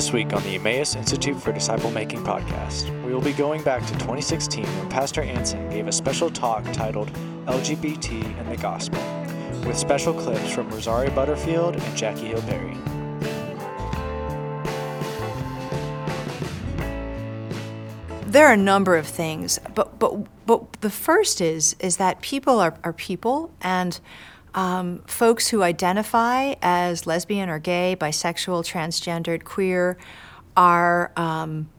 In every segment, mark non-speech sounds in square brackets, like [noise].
This week on the Emmaus Institute for Disciple Making podcast, we will be going back to 2016 when Pastor Anson gave a special talk titled LGBT and the Gospel, with special clips from Rosaria Butterfield and Jackie Hill Perry. There are a number of things, but but but the first is is that people are, are people and um, folks who identify as lesbian or gay, bisexual, transgendered, queer are, um,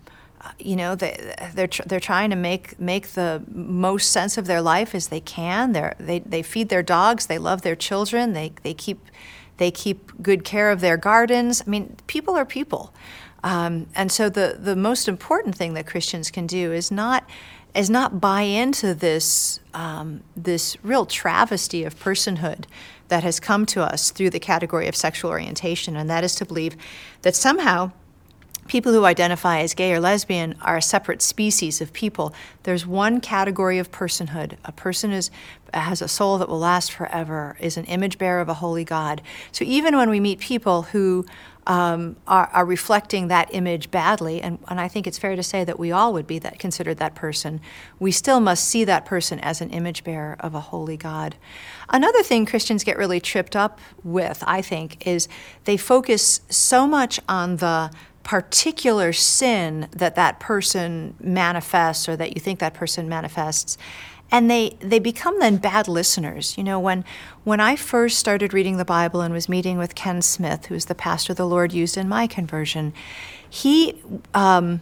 you know, they, they're, tr- they're trying to make, make the most sense of their life as they can. They're, they, they feed their dogs, they love their children, they, they, keep, they keep good care of their gardens. I mean, people are people. Um, and so the, the most important thing that Christians can do is not is not buy into this um, this real travesty of personhood that has come to us through the category of sexual orientation, and that is to believe that somehow people who identify as gay or lesbian are a separate species of people. There's one category of personhood. A person is has a soul that will last forever, is an image bearer of a holy God. So even when we meet people who um, are, are, reflecting that image badly, and, and I think it's fair to say that we all would be that considered that person. We still must see that person as an image bearer of a holy God. Another thing Christians get really tripped up with, I think, is they focus so much on the particular sin that that person manifests or that you think that person manifests and they they become then bad listeners you know when when i first started reading the bible and was meeting with ken smith who's the pastor the lord used in my conversion he um,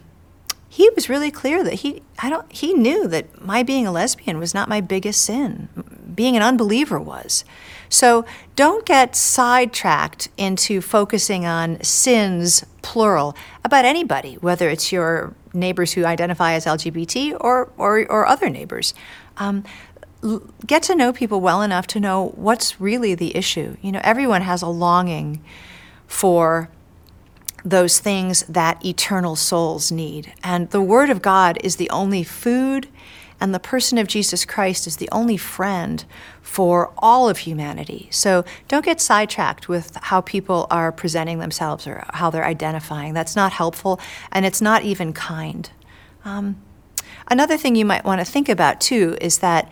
he was really clear that he I don't he knew that my being a lesbian was not my biggest sin. Being an unbeliever was. So don't get sidetracked into focusing on sins plural about anybody, whether it's your neighbors who identify as LGBT or or, or other neighbors. Um, get to know people well enough to know what's really the issue. You know, everyone has a longing for those things that eternal souls need. And the Word of God is the only food, and the person of Jesus Christ is the only friend for all of humanity. So don't get sidetracked with how people are presenting themselves or how they're identifying. That's not helpful, and it's not even kind. Um, another thing you might want to think about, too, is that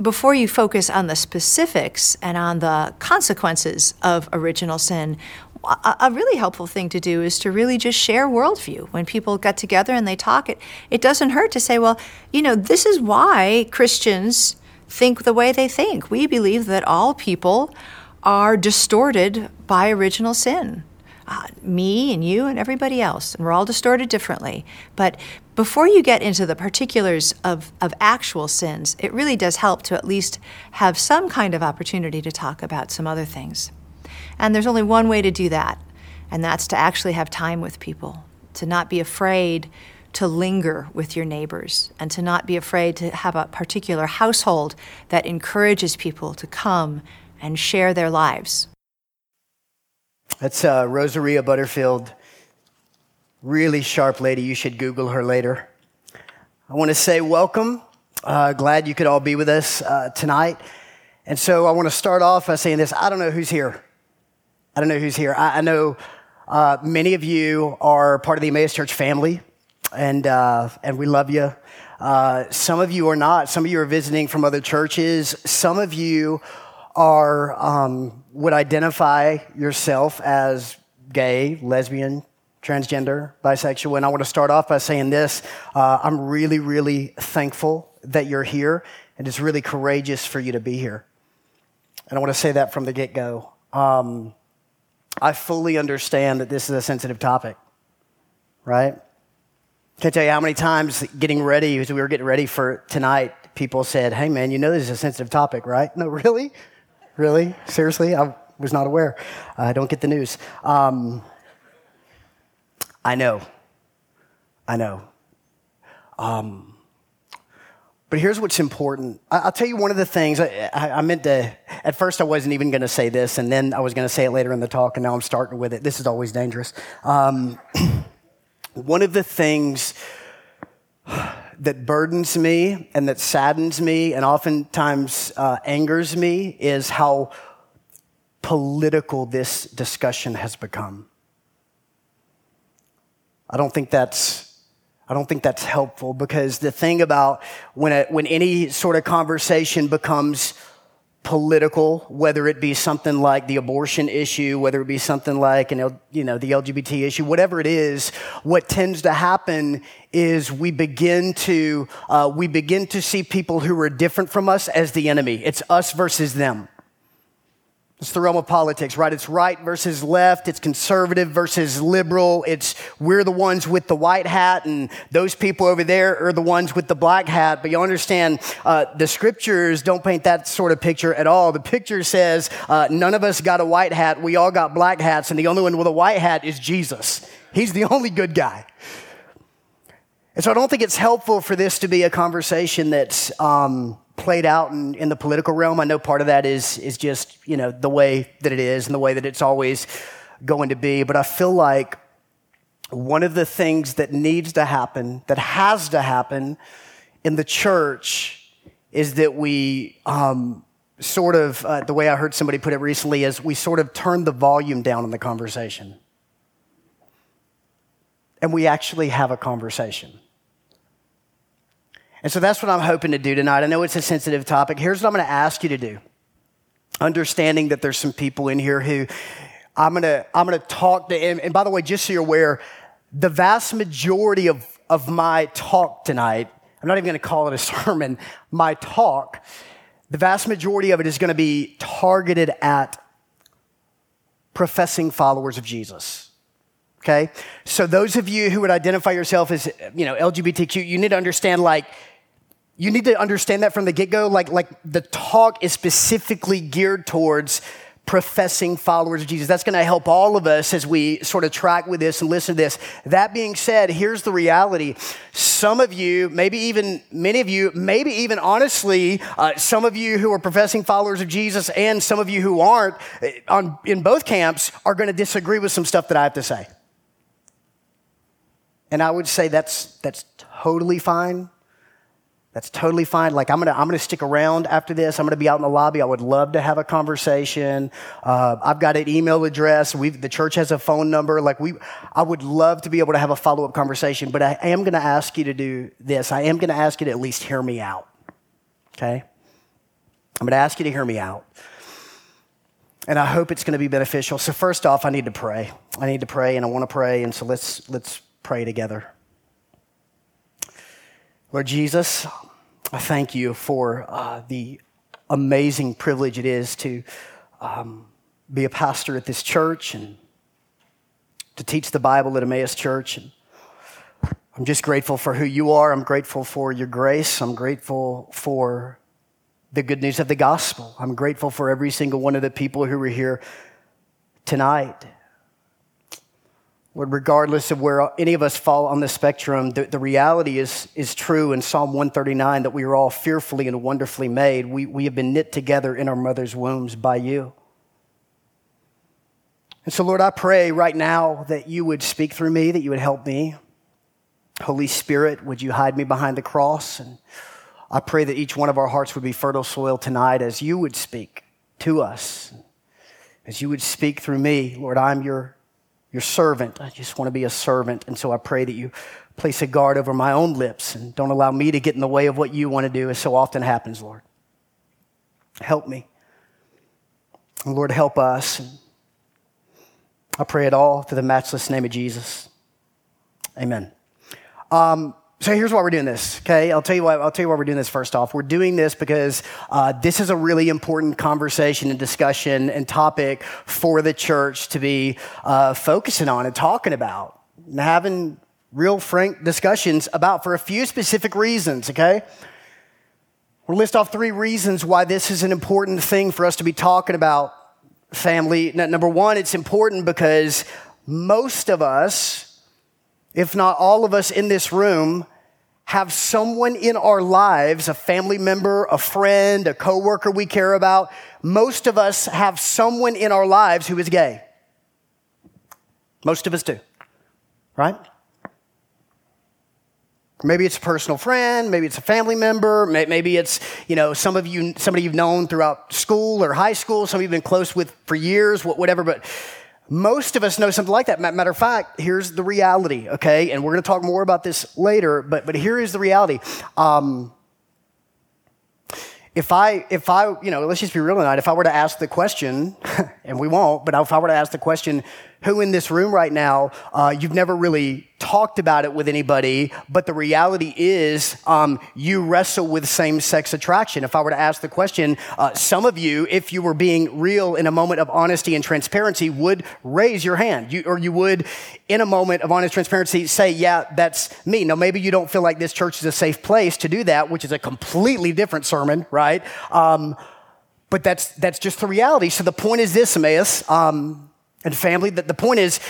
before you focus on the specifics and on the consequences of original sin, a really helpful thing to do is to really just share worldview. When people get together and they talk, it, it doesn't hurt to say, well, you know, this is why Christians think the way they think. We believe that all people are distorted by original sin. Uh, me and you and everybody else, and we're all distorted differently. But before you get into the particulars of, of actual sins, it really does help to at least have some kind of opportunity to talk about some other things. And there's only one way to do that, and that's to actually have time with people, to not be afraid to linger with your neighbors, and to not be afraid to have a particular household that encourages people to come and share their lives. That's uh, Rosaria Butterfield. Really sharp lady. You should Google her later. I want to say welcome. Uh, glad you could all be with us uh, tonight. And so I want to start off by saying this I don't know who's here. I don't know who's here. I, I know uh, many of you are part of the Emmaus Church family, and, uh, and we love you. Uh, some of you are not. Some of you are visiting from other churches. Some of you are um, would identify yourself as gay, lesbian, transgender, bisexual. And I want to start off by saying this: uh, I'm really, really thankful that you're here, and it's really courageous for you to be here. And I want to say that from the get go. Um, I fully understand that this is a sensitive topic, right? Can't tell you how many times getting ready, as we were getting ready for tonight, people said, Hey man, you know this is a sensitive topic, right? [laughs] No, really? Really? Seriously? I was not aware. I don't get the news. Um, I know. I know. Um, but here's what's important. I'll tell you one of the things I, I meant to, at first, I wasn't even going to say this, and then I was going to say it later in the talk, and now I'm starting with it. This is always dangerous. Um, [clears throat] one of the things that burdens me and that saddens me and oftentimes uh, angers me is how political this discussion has become. I don't think that's I don't think that's helpful because the thing about when, when any sort of conversation becomes political, whether it be something like the abortion issue, whether it be something like an, you know, the LGBT issue, whatever it is, what tends to happen is we begin to uh, we begin to see people who are different from us as the enemy. It's us versus them. It's the realm of politics, right? It's right versus left. It's conservative versus liberal. It's we're the ones with the white hat, and those people over there are the ones with the black hat. But you understand, uh, the scriptures don't paint that sort of picture at all. The picture says uh, none of us got a white hat. We all got black hats, and the only one with a white hat is Jesus. He's the [laughs] only good guy. And so I don't think it's helpful for this to be a conversation that's. Um, played out in, in the political realm. I know part of that is, is just, you know, the way that it is and the way that it's always going to be. But I feel like one of the things that needs to happen, that has to happen in the church, is that we um, sort of, uh, the way I heard somebody put it recently, is we sort of turn the volume down in the conversation. And we actually have a conversation. And so that's what I'm hoping to do tonight. I know it's a sensitive topic. Here's what I'm going to ask you to do. Understanding that there's some people in here who I'm going to, I'm going to talk to, and, and by the way, just so you're aware, the vast majority of, of my talk tonight, I'm not even going to call it a [laughs] sermon, my talk, the vast majority of it is going to be targeted at professing followers of Jesus. Okay? So those of you who would identify yourself as, you know, LGBTQ, you need to understand like you need to understand that from the get-go like like the talk is specifically geared towards professing followers of Jesus. That's going to help all of us as we sort of track with this and listen to this. That being said, here's the reality. Some of you, maybe even many of you, maybe even honestly, uh, some of you who are professing followers of Jesus and some of you who aren't uh, on, in both camps are going to disagree with some stuff that I have to say. And I would say that's, that's totally fine. That's totally fine. Like, I'm gonna, I'm gonna stick around after this. I'm gonna be out in the lobby. I would love to have a conversation. Uh, I've got an email address. we the church has a phone number. Like, we, I would love to be able to have a follow up conversation, but I am gonna ask you to do this. I am gonna ask you to at least hear me out. Okay? I'm gonna ask you to hear me out. And I hope it's gonna be beneficial. So, first off, I need to pray. I need to pray, and I wanna pray, and so let's, let's pray together. Lord Jesus, I thank you for uh, the amazing privilege it is to um, be a pastor at this church and to teach the Bible at Emmaus Church. And I'm just grateful for who you are. I'm grateful for your grace. I'm grateful for the good news of the gospel. I'm grateful for every single one of the people who are here tonight. Lord, regardless of where any of us fall on the spectrum, the, the, reality is, is true in Psalm 139 that we are all fearfully and wonderfully made. We, we have been knit together in our mother's wombs by you. And so, Lord, I pray right now that you would speak through me, that you would help me. Holy Spirit, would you hide me behind the cross? And I pray that each one of our hearts would be fertile soil tonight as you would speak to us, as you would speak through me. Lord, I'm your your servant. I just want to be a servant. And so I pray that you place a guard over my own lips and don't allow me to get in the way of what you want to do, as so often happens, Lord. Help me. And Lord, help us. And I pray it all through the matchless name of Jesus. Amen. Um, so here's why we're doing this, okay? I'll tell you why. I'll tell you why we're doing this. First off, we're doing this because uh, this is a really important conversation and discussion and topic for the church to be uh, focusing on and talking about, and having real frank discussions about for a few specific reasons. Okay, we'll list off three reasons why this is an important thing for us to be talking about. Family. Number one, it's important because most of us if not all of us in this room, have someone in our lives, a family member, a friend, a coworker we care about. Most of us have someone in our lives who is gay. Most of us do, right? Maybe it's a personal friend, maybe it's a family member, maybe it's, you know, some of you, somebody you've known throughout school or high school, some you've been close with for years, whatever, but Most of us know something like that. Matter of fact, here's the reality, okay? And we're going to talk more about this later, but, but here is the reality. Um, if I, if I, you know, let's just be real tonight. If I were to ask the question, [laughs] and we won't, but if I were to ask the question, who in this room right now, uh, you've never really talked about it with anybody, but the reality is um, you wrestle with same sex attraction. If I were to ask the question, uh, some of you, if you were being real in a moment of honesty and transparency, would raise your hand. You, or you would, in a moment of honest transparency, say, Yeah, that's me. Now, maybe you don't feel like this church is a safe place to do that, which is a completely different sermon, right? Um, but that's, that's just the reality. So the point is this, Emmaus. Um, and family, that the point is,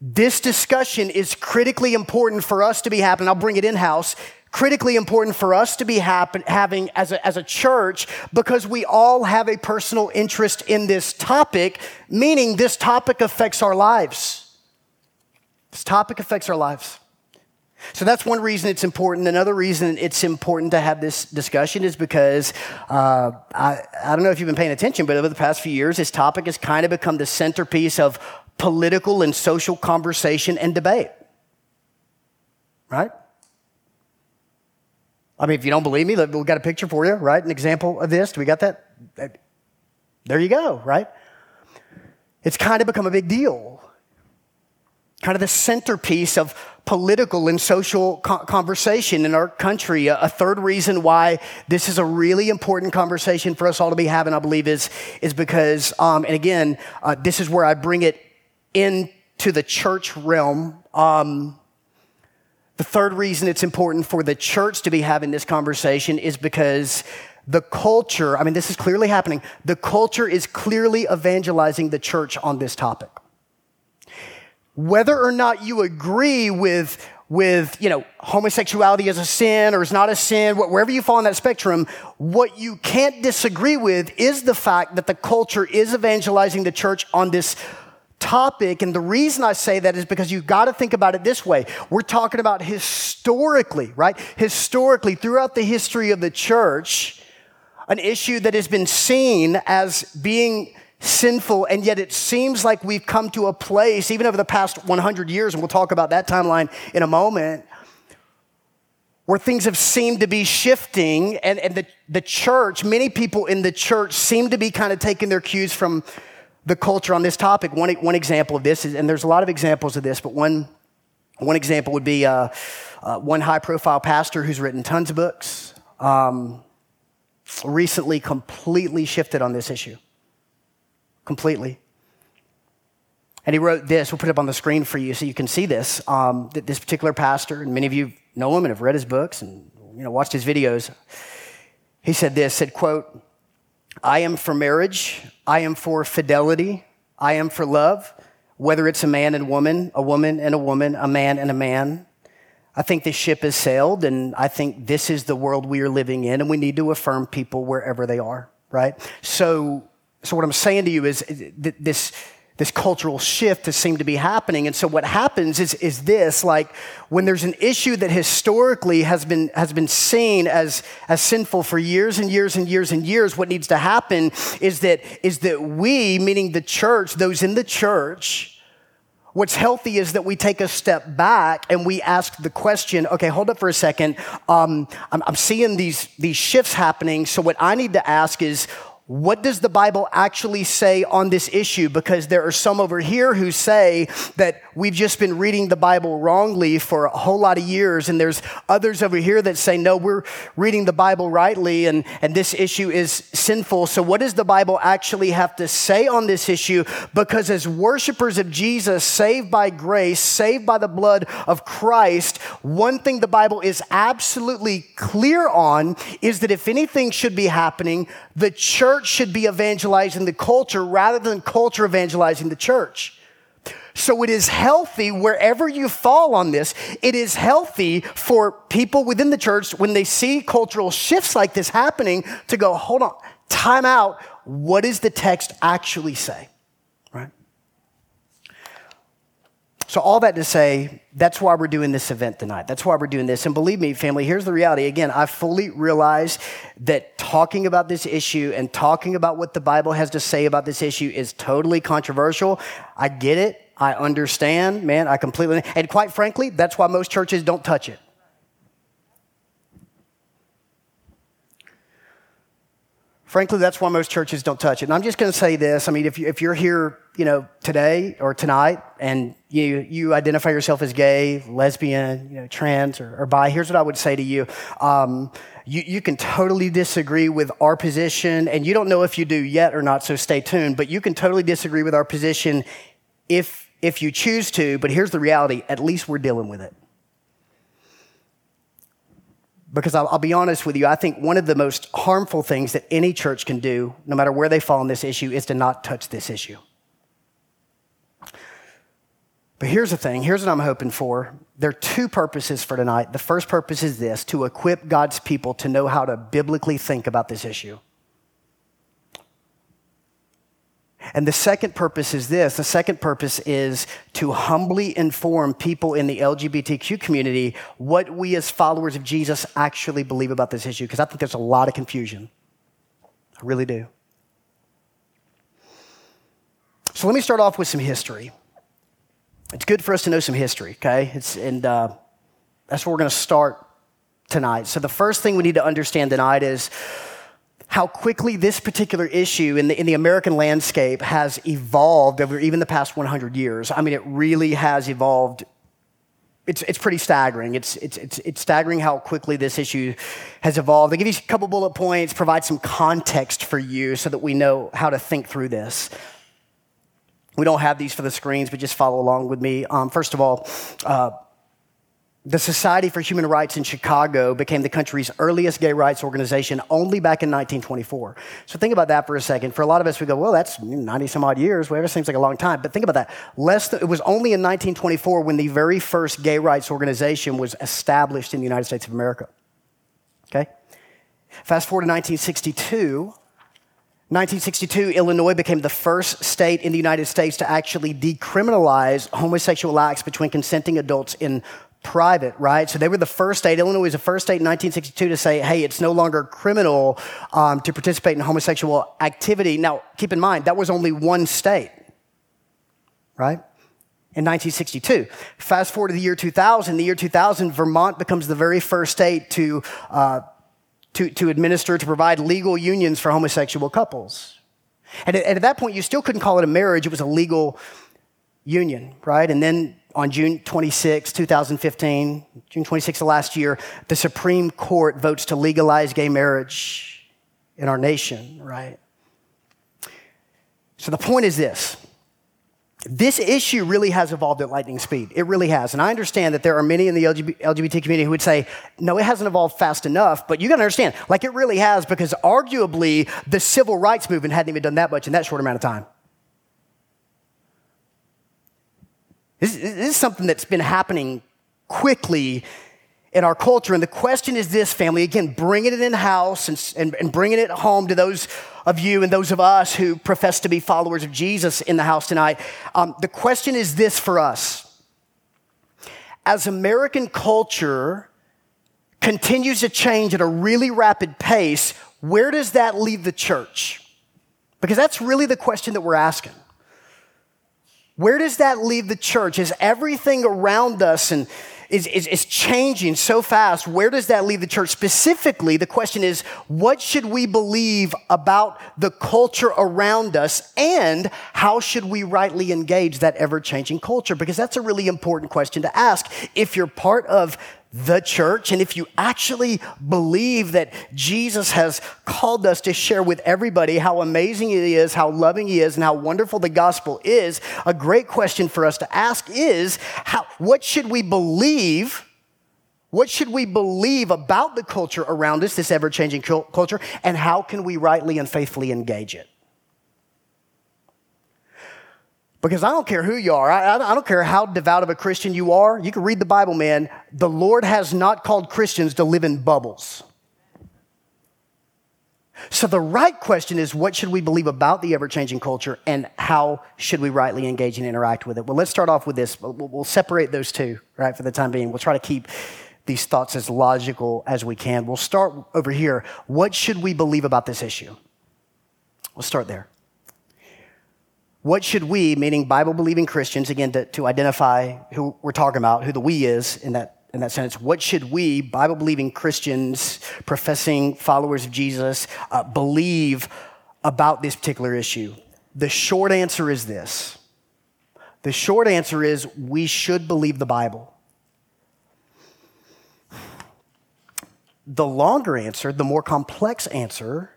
this discussion is critically important for us to be happening. I'll bring it in house. Critically important for us to be happen, having as a, as a church because we all have a personal interest in this topic, meaning this topic affects our lives. This topic affects our lives. So that's one reason it's important. Another reason it's important to have this discussion is because uh, I, I don't know if you've been paying attention, but over the past few years, this topic has kind of become the centerpiece of political and social conversation and debate. Right? I mean, if you don't believe me, we've got a picture for you, right? An example of this. Do we got that? There you go, right? It's kind of become a big deal. Kind of the centerpiece of political and social conversation in our country. A, third reason why this is a really important conversation for us all to be having, I believe, is, is because, um, and again, uh, this is where I bring it into the church realm. Um, the third reason it's important for the church to be having this conversation is because the culture, I mean, this is clearly happening, the culture is clearly evangelizing the church on this topic whether or not you agree with with you know homosexuality as a sin or is not a sin wherever you fall on that spectrum what you can't disagree with is the fact that the culture is evangelizing the church on this topic. And the reason i say that is because you've got to think about it this way. We're talking about historically right? Historically throughout the history of the church an issue that has been seen as being sinful, and yet it seems like we've come to a place, even over the past 100 years, and we'll talk about that timeline in a moment, where things have seemed to be shifting, and, and the, the church, many people in the church seem to be kind of taking their cues from the culture on this topic. One, one example of this is, and there's a lot of examples of this, but one, one example would be uh, uh, one high profile pastor who's written tons of books, um, recently completely shifted on this issue completely. And he wrote this. We'll put it up on the screen for you so you can see this. Um, this particular pastor, and many of you know him and have read his books and you know watched his videos. He said this: "said quote, I am for marriage. I am for fidelity. I am for love, whether it's a man and woman, a woman and a woman, a man and a man. I think the ship has sailed, and I think this is the world we are living in, and we need to affirm people wherever they are. Right. So so, what I'm saying to you is this, this cultural shift has seemed to be happening. And so, what happens is, is this like when there's an issue that historically has been, has been seen as, as sinful for years and years and years and years, what needs to happen is that, is that we, meaning the church, those in the church, What's healthy is that we take a step back and we ask the question, okay, hold up for a second. Um, I'm, I'm seeing these, these shifts happening. So, what I need to ask is, what does the Bible actually say on this issue? Because there are some over here who say that we've just been reading the Bible wrongly for a whole lot of years, and there's others over here that say, no, we're reading the Bible rightly, and, and this issue is sinful. So, what does the Bible actually have to say on this issue? Because as worshipers of Jesus, saved by grace, saved by the blood of Christ, one thing the Bible is absolutely clear on is that if anything should be happening, the church should be evangelizing the culture rather than culture evangelizing the church. So it is healthy wherever you fall on this. It is healthy for people within the church when they see cultural shifts like this happening to go, hold on, time out. What does the text actually say? Right? So, all that to say, that's why we're doing this event tonight. That's why we're doing this. And believe me, family, here's the reality. Again, I fully realize that talking about this issue and talking about what the Bible has to say about this issue is totally controversial. I get it. I understand, man. I completely, and quite frankly, that's why most churches don't touch it. Frankly, that's why most churches don't touch it. And I'm just going to say this. I mean, if, you, if you're here, you know, today or tonight and you, you identify yourself as gay, lesbian, you know, trans or, or bi, here's what I would say to you. Um, you. You can totally disagree with our position, and you don't know if you do yet or not, so stay tuned. But you can totally disagree with our position if, if you choose to. But here's the reality at least we're dealing with it. Because I'll, I'll, be honest with you, I think one of the most harmful things that any church can do, no matter where they fall on this issue, is to not touch this issue. But here's the thing here's what I'm hoping for. There are two purposes for tonight. The first purpose is this to equip God's people to know how to biblically think about this issue. And the second purpose is this the second purpose is to humbly inform people in the LGBTQ community what we as followers of Jesus actually believe about this issue, because I think there's a lot of confusion. I really do. So let me start off with some history. It's good for us to know some history, okay? It's, and uh, that's where we're going to start tonight. So the first thing we need to understand tonight is how quickly this particular issue in the, in the American landscape has evolved over even the past 100 years. I mean, it really has evolved. It's, it's pretty staggering. It's, it's, it's, it's staggering how quickly this issue has evolved. I'll give you a couple bullet points, provide some context for you so that we know how to think through this. We don't have these for the screens, but just follow along with me. Um, first of all, uh, the Society for Human Rights in Chicago became the country's earliest gay rights organization only back in 1924. So think about that for a second. For a lot of us, we go, well, that's 90 some odd years, whatever seems like a long time. But think about that. Less than, it was only in 1924 when the very first gay rights organization was established in the United States of America. Okay? Fast forward to 1962. 1962, Illinois became the first state in the United States to actually decriminalize homosexual acts between consenting adults in private, right? So they were the first state, Illinois was the first state in 1962 to say, hey, it's no longer criminal um, to participate in homosexual activity. Now, keep in mind, that was only one state, right? In 1962. Fast forward to the year 2000, the year 2000, Vermont becomes the very first state to, uh, to, to administer, to provide legal unions for homosexual couples. And at, and at that point, you still couldn't call it a marriage, it was a legal union, right? And then on June 26, 2015, June 26 of last year, the Supreme Court votes to legalize gay marriage in our nation, right? So the point is this. This issue really has evolved at lightning speed. It really has. And I understand that there are many in the LGBT community who would say, no, it hasn't evolved fast enough. But you got to understand, like it really has, because arguably the civil rights movement hadn't even done that much in that short amount of time. This, this is something that's been happening quickly in our culture. And the question is this, family again, bringing it in house and, and, and, bringing it home to those of you and those of us who profess to be followers of Jesus in the house tonight. Um, the question is this for us. As American culture continues to change at a really rapid pace, where does that leave the church? Because that's really the question that we're asking. Where does that leave the church? Is everything around us and is, is, is, changing so fast. Where does that leave the church? Specifically, the question is, what should we believe about the culture around us and how should we rightly engage that ever changing culture? Because that's a really important question to ask. If you're part of the church, and if you actually believe that Jesus has called us to share with everybody how amazing He is, how loving He is, and how wonderful the gospel is, a great question for us to ask is how, what should we believe? What should we believe about the culture around us, this ever changing culture, and how can we rightly and faithfully engage it? Because I don't care who you are, I, I, don't care how devout of a Christian you are. You can read the Bible, man. The Lord has not called Christians to live in bubbles. So the right question is what should we believe about the ever changing culture and how should we rightly engage and interact with it? Well, let's start off with this. We'll, we'll separate those two, right, for the time being. We'll try to keep these thoughts as logical as we can. We'll start over here. What should we believe about this issue? We'll start there. What should we, meaning Bible believing Christians, again, to, to identify who we're talking about, who the we is in that in that sentence. What should we, Bible believing Christians, professing followers of Jesus, uh, believe about this particular issue? The short answer is this the short answer is we should believe the Bible. The longer answer, the more complex answer,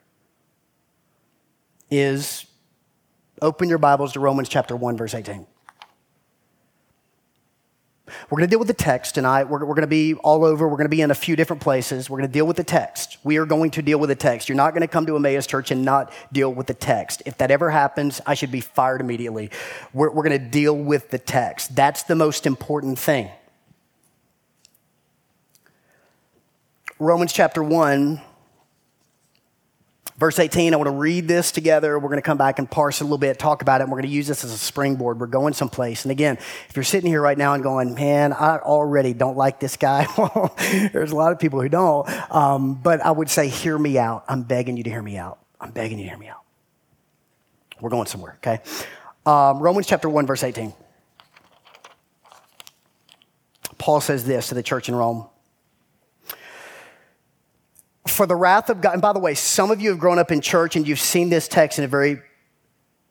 is open your Bibles to Romans chapter 1, verse 18. We're going to deal with the text tonight. We're, we're going to be all over. We're going to be in a few different places. We're going to deal with the text. We are going to deal with the text. You're not going to come to Emmaus Church and not deal with the text. If that ever happens, I should be fired immediately. We're, we're going to deal with the text. That's the most important thing. Romans chapter 1 Verse 18, I want to read this together. We're going to come back and parse it a little bit, talk about it, and we're going to use this as a springboard. We're going someplace. And again, if you're sitting here right now and going, man, I already don't like this guy, [laughs] there's a lot of people who don't. Um, but I would say, hear me out. I'm begging you to hear me out. I'm begging you to hear me out. We're going somewhere, okay? Um, Romans chapter 1, verse 18. Paul says this to the church in Rome for the wrath of God, and by the way, some of you have grown up in church and you've seen this text in a very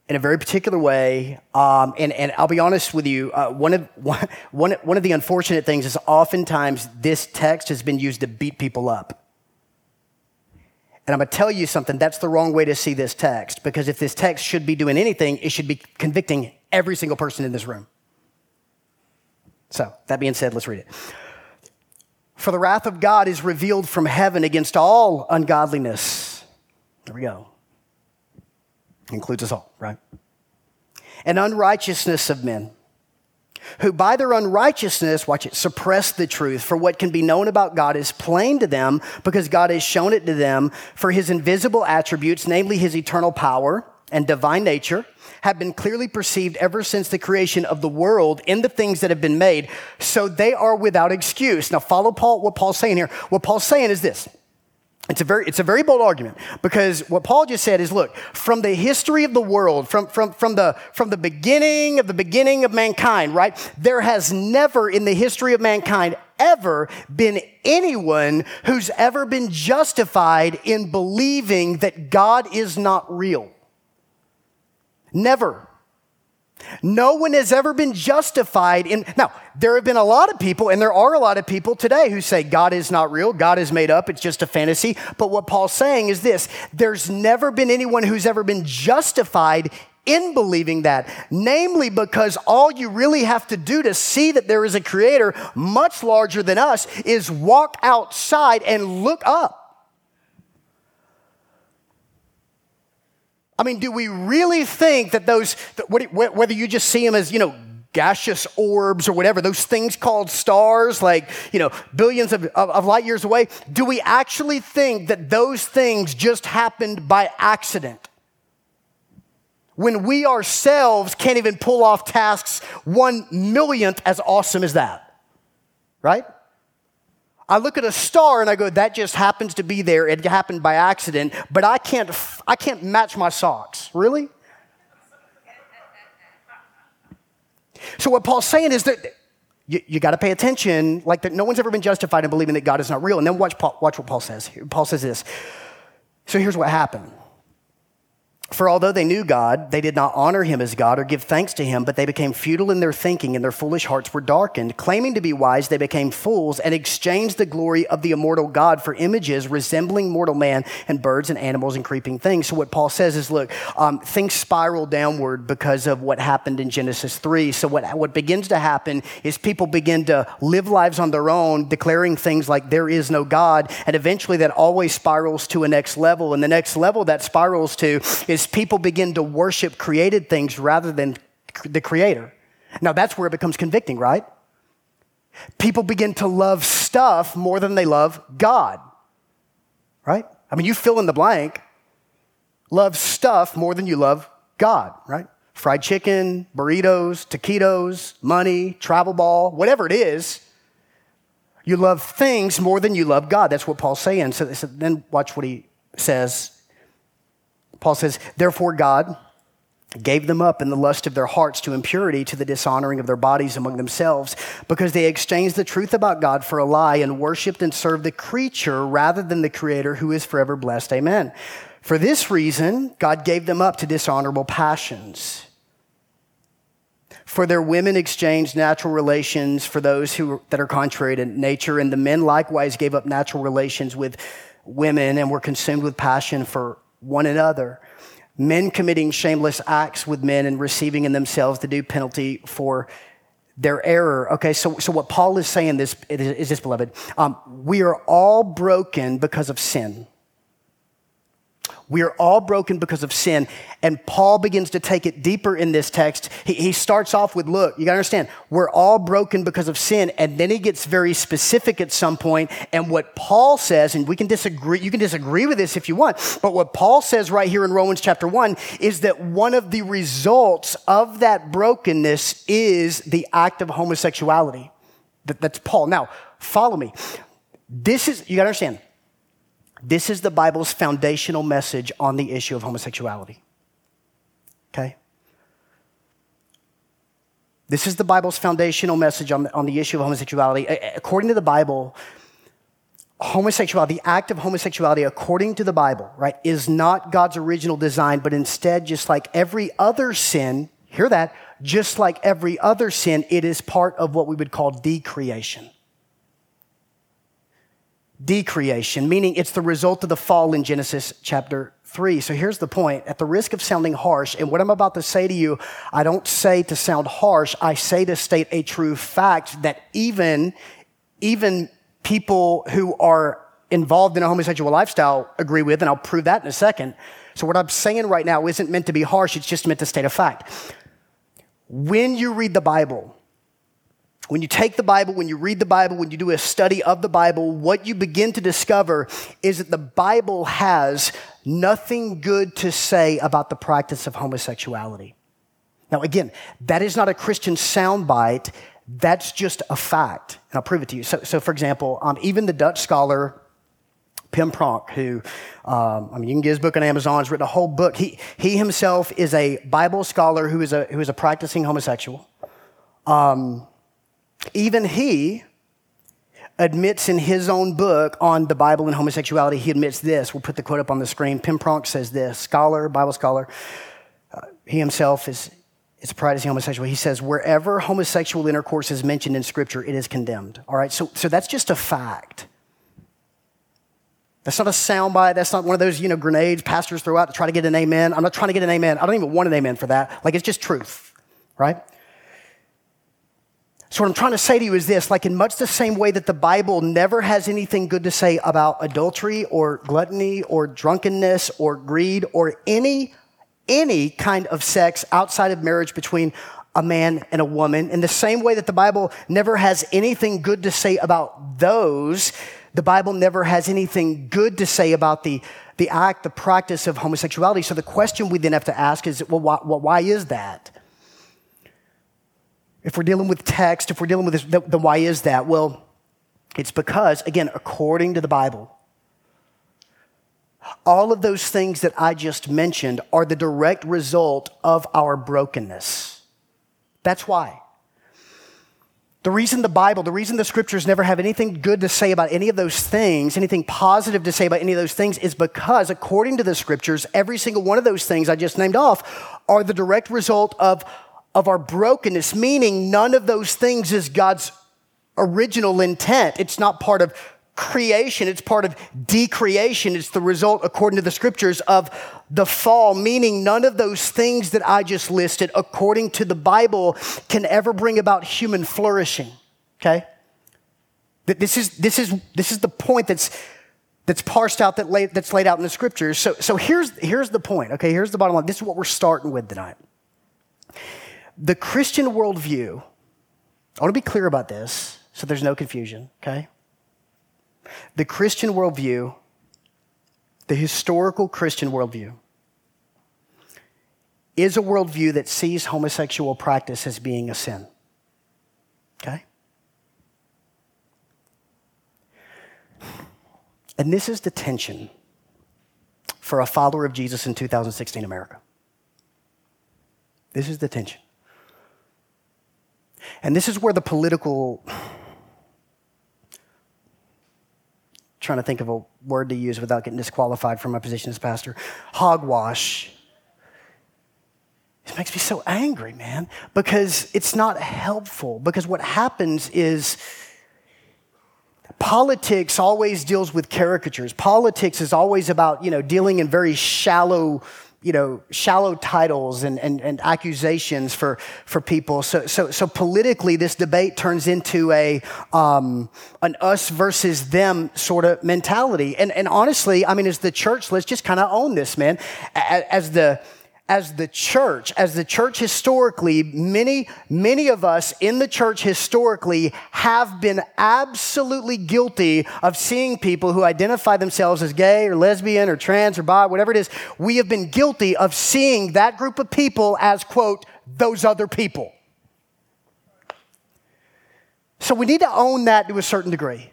in a very particular way. Um, and, and I'll be honest with you, uh, one, of, [laughs] one, one of the unfortunate things is oftentimes this text has been used to beat people up. And I'm going to tell you something, that's the wrong way to see this text, because if this text should be doing anything, it should be convicting every single person in this room. So, that being said, let's read it. For the wrath of God is revealed from heaven against all ungodliness. There we go. Includes us all, right? And unrighteousness of men, who by their unrighteousness, watch it, suppress the truth. For what can be known about God is plain to them because God has shown it to them for his invisible attributes, namely his eternal power and divine nature have been clearly perceived ever since the creation of the world in the things that have been made, so they are without excuse. Now, follow Paul, what Paul's saying here. What Paul's saying is this. It's a very, it's a very bold argument because what Paul just said is look, from the history of the world, from, from, from, the, from the beginning of the beginning of mankind, right? There has never in the history of mankind ever been anyone who's ever been justified in believing that God is not real. Never. No one has ever been justified in. Now, there have been a lot of people, and there are a lot of people today who say God is not real, God is made up, it's just a fantasy. But what Paul's saying is this there's never been anyone who's ever been justified in believing that. Namely, because all you really have to do to see that there is a creator much larger than us is walk outside and look up. I mean, do we really think that those, whether you just see them as, you know, gaseous orbs or whatever, those things called stars, like, you know, billions of, of, of, light years away, do we actually think that those things just happened by accident? When we ourselves can't even pull off tasks one millionth as awesome as that, right? I look at a star and I go, that just happens to be there. It happened by accident, but I can't, I can't match my socks. Really? So what Paul's saying is that you, you got to pay attention, like that no one's ever been justified in believing that God is not real. And then watch, watch what Paul says. Paul says this. So here's what happened. For although they knew God, they did not honor him as God or give thanks to him, but they became futile in their thinking, and their foolish hearts were darkened. Claiming to be wise, they became fools and exchanged the glory of the immortal God for images resembling mortal man and birds and animals and creeping things. So, what Paul says is look, um, things spiral downward because of what happened in Genesis 3. So, what, what begins to happen is people begin to live lives on their own, declaring things like there is no God, and eventually that always spirals to a next level. And the next level that spirals to is people begin to worship created things rather than the creator. Now that's where it becomes convicting, right? People begin to love stuff more than they love God. Right? I mean, you fill in the blank. love stuff more than you love God, right? Fried chicken, burritos, taquitos, money, travel ball, whatever it is. You love things more than you love God. That's what Paul's saying. So, so then watch what he says. Paul says, Therefore, God gave them up in the lust of their hearts to impurity, to the dishonoring of their bodies among themselves, because they exchanged the truth about God for a lie and worshiped and served the creature rather than the Creator who is forever blessed. Amen. For this reason, God gave them up to dishonorable passions. For their women exchanged natural relations for those who that are contrary to nature, and the men likewise gave up natural relations with women and were consumed with passion for one another men committing shameless acts with men and receiving in themselves the due penalty for their error. Okay, so, so what Paul is saying this, is this, beloved. Um, we are all broken because of sin. We are all broken because of sin. And Paul begins to take it deeper in this text. He, he starts off with, look, you gotta understand, we're all broken because of sin. And then he gets very specific at some point. And what Paul says, and we can disagree, you can disagree with this if you want, but what Paul says right here in Romans chapter one is that one of the results of that brokenness is the act of homosexuality. That, that's Paul. Now, follow me. This is, you gotta understand, this is the Bible's foundational message on the issue of homosexuality. Okay? This is the Bible's foundational message on the, on the issue of homosexuality. According to the Bible, homosexuality, the act of homosexuality, according to the Bible, right, is not God's original design, but instead, just like every other sin, hear that, just like every other sin, it is part of what we would call decreation decreation, meaning it's the result of the fall in Genesis chapter 3. So here's the point. At the risk of sounding harsh, and what I'm about to say to you, I don't say to sound harsh, I say to state a true fact that even, even people who are involved in a homosexual lifestyle agree with, and I'll prove that in a second. So what I'm saying right now isn't meant to be harsh, it's just meant to state a fact. When you read the Bible, when you take the Bible, when you read the Bible, when you do a study of the Bible, what you begin to discover is that the Bible has nothing good to say about the practice of homosexuality. Now, again, that is not a Christian soundbite. That's just a fact. And I'll prove it to you. So, so for example, um, even the Dutch scholar Pim Pronk, who, um, I mean, you can get his book on Amazon. He's written a whole book. He, he himself is a Bible scholar who is a, who is a practicing homosexual. Um, even he admits in his own book on the Bible and homosexuality, he admits this. We'll put the quote up on the screen. Pim Pronk says this, scholar, Bible scholar. Uh, he himself is, is practicing homosexual. He says, wherever homosexual intercourse is mentioned in Scripture, it is condemned. All right, so, so that's just a fact. That's not a soundbite. That's not one of those, you know, grenades pastors throw out to try to get an amen. I'm not trying to get an amen. I don't even want an amen for that. Like, it's just truth, right? So, what I'm trying to say to you is this like, in much the same way that the Bible never has anything good to say about adultery or gluttony or drunkenness or greed or any, any kind of sex outside of marriage between a man and a woman, in the same way that the Bible never has anything good to say about those, the Bible never has anything good to say about the, the act, the practice of homosexuality. So, the question we then have to ask is well, why, well, why is that? If we're dealing with text, if we're dealing with this, then why is that? Well, it's because, again, according to the Bible, all of those things that I just mentioned are the direct result of our brokenness. That's why. The reason the Bible, the reason the scriptures never have anything good to say about any of those things, anything positive to say about any of those things, is because, according to the scriptures, every single one of those things I just named off are the direct result of of our brokenness, meaning none of those things is God's original intent. It's not part of creation, it's part of decreation. It's the result, according to the scriptures, of the fall, meaning none of those things that I just listed, according to the Bible, can ever bring about human flourishing. Okay? This is, this is, this is the point that's, that's parsed out, that lay, that's laid out in the scriptures. So, so here's, here's the point, okay? Here's the bottom line. This is what we're starting with tonight the Christian worldview, I want to be clear about this so there's no confusion, okay? The Christian worldview, the historical Christian worldview, is a worldview that sees homosexual practice as being a sin. Okay? And this is the tension for a follower of Jesus in 2016 America. This is the tension. And this is where the political trying to think of a word to use without getting disqualified from my position as pastor. Hogwash. It makes me so angry, man, because it's not helpful. Because what happens is politics always deals with caricatures. Politics is always about, you know, dealing in very shallow you know, shallow titles and, and, and accusations for, for people. So, so, so politically, this debate turns into a, um, an us versus them sort of mentality. And, and honestly, I mean, as the church, let's just kind of own this, man. As the, as the church, as the church historically, many, many of us in the church historically have been absolutely guilty of seeing people who identify themselves as gay or lesbian or trans or bi, whatever it is. We have been guilty of seeing that group of people as, quote, those other people. So we need to own that to a certain degree.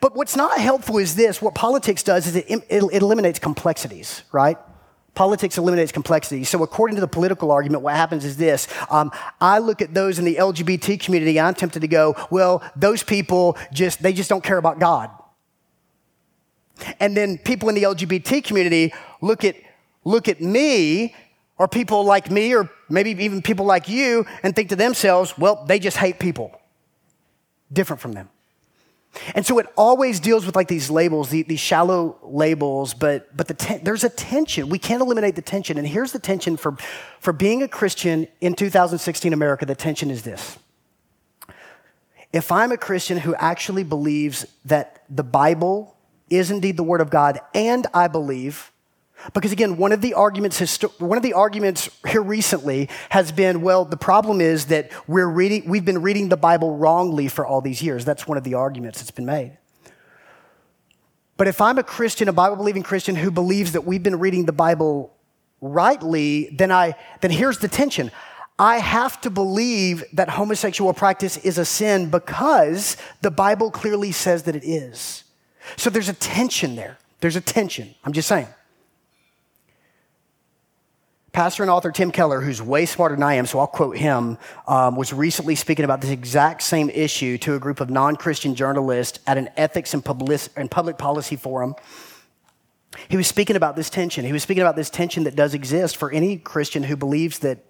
But what's not helpful is this what politics does is it, it, eliminates complexities, right? Politics eliminates complexity. So, according to the political argument, what happens is this um, I look at those in the LGBT community, I'm tempted to go, well, those people just, they just don't care about God. And then people in the LGBT community look at, look at me, or people like me, or maybe even people like you, and think to themselves, well, they just hate people. Different from them. And so it always deals with like these labels, these, shallow labels, but, but the ten, there's a tension. We can't eliminate the tension. And here's the tension for, for being a Christian in 2016 America the tension is this. If I'm a Christian who actually believes that the Bible is indeed the Word of God, and I believe because again, one of the arguments, one of the arguments here recently has been, well, the problem is that we're reading, we've been reading the Bible wrongly for all these years. That's one of the arguments that's been made. But if I'm a Christian, a Bible believing Christian who believes that we've been reading the Bible rightly, then I, then here's the tension. I have to believe that homosexual practice is a sin because the Bible clearly says that it is. So there's a tension there. There's a tension. I'm just saying. Pastor and author Tim Keller, who's way smarter than I am, so I'll quote him, um, was recently speaking about this exact same issue to a group of non Christian journalists at an ethics and, public, and public policy forum. He was speaking about this tension. He was speaking about this tension that does exist for any Christian who believes that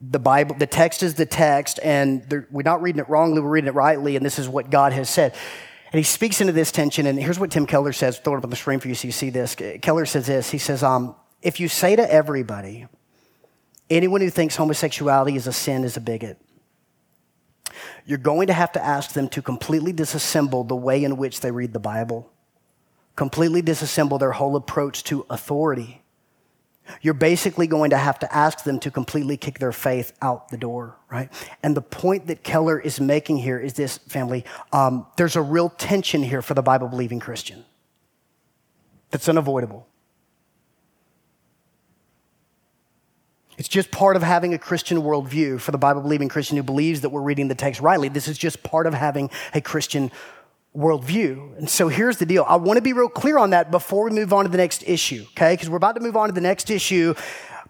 the Bible, the text is the text, and we're not reading it wrongly, we're reading it rightly, and this is what God has said. And he speaks into this tension, and here's what Tim Keller says. Throw it up on the screen for you so you see this. Keller says this. He says, um, if you say to everybody, anyone who thinks homosexuality is a sin is a bigot, you're going to have to ask them to completely disassemble the way in which they read the Bible, completely disassemble their whole approach to authority. You're basically going to have to ask them to completely kick their faith out the door, right? And the point that Keller is making here is this, family um, there's a real tension here for the Bible believing Christian that's unavoidable. It's just part of having a Christian worldview for the Bible believing Christian who believes that we're reading the text rightly. This is just part of having a Christian worldview. And so here's the deal. I want to be real clear on that before we move on to the next issue, okay? Because we're about to move on to the next issue.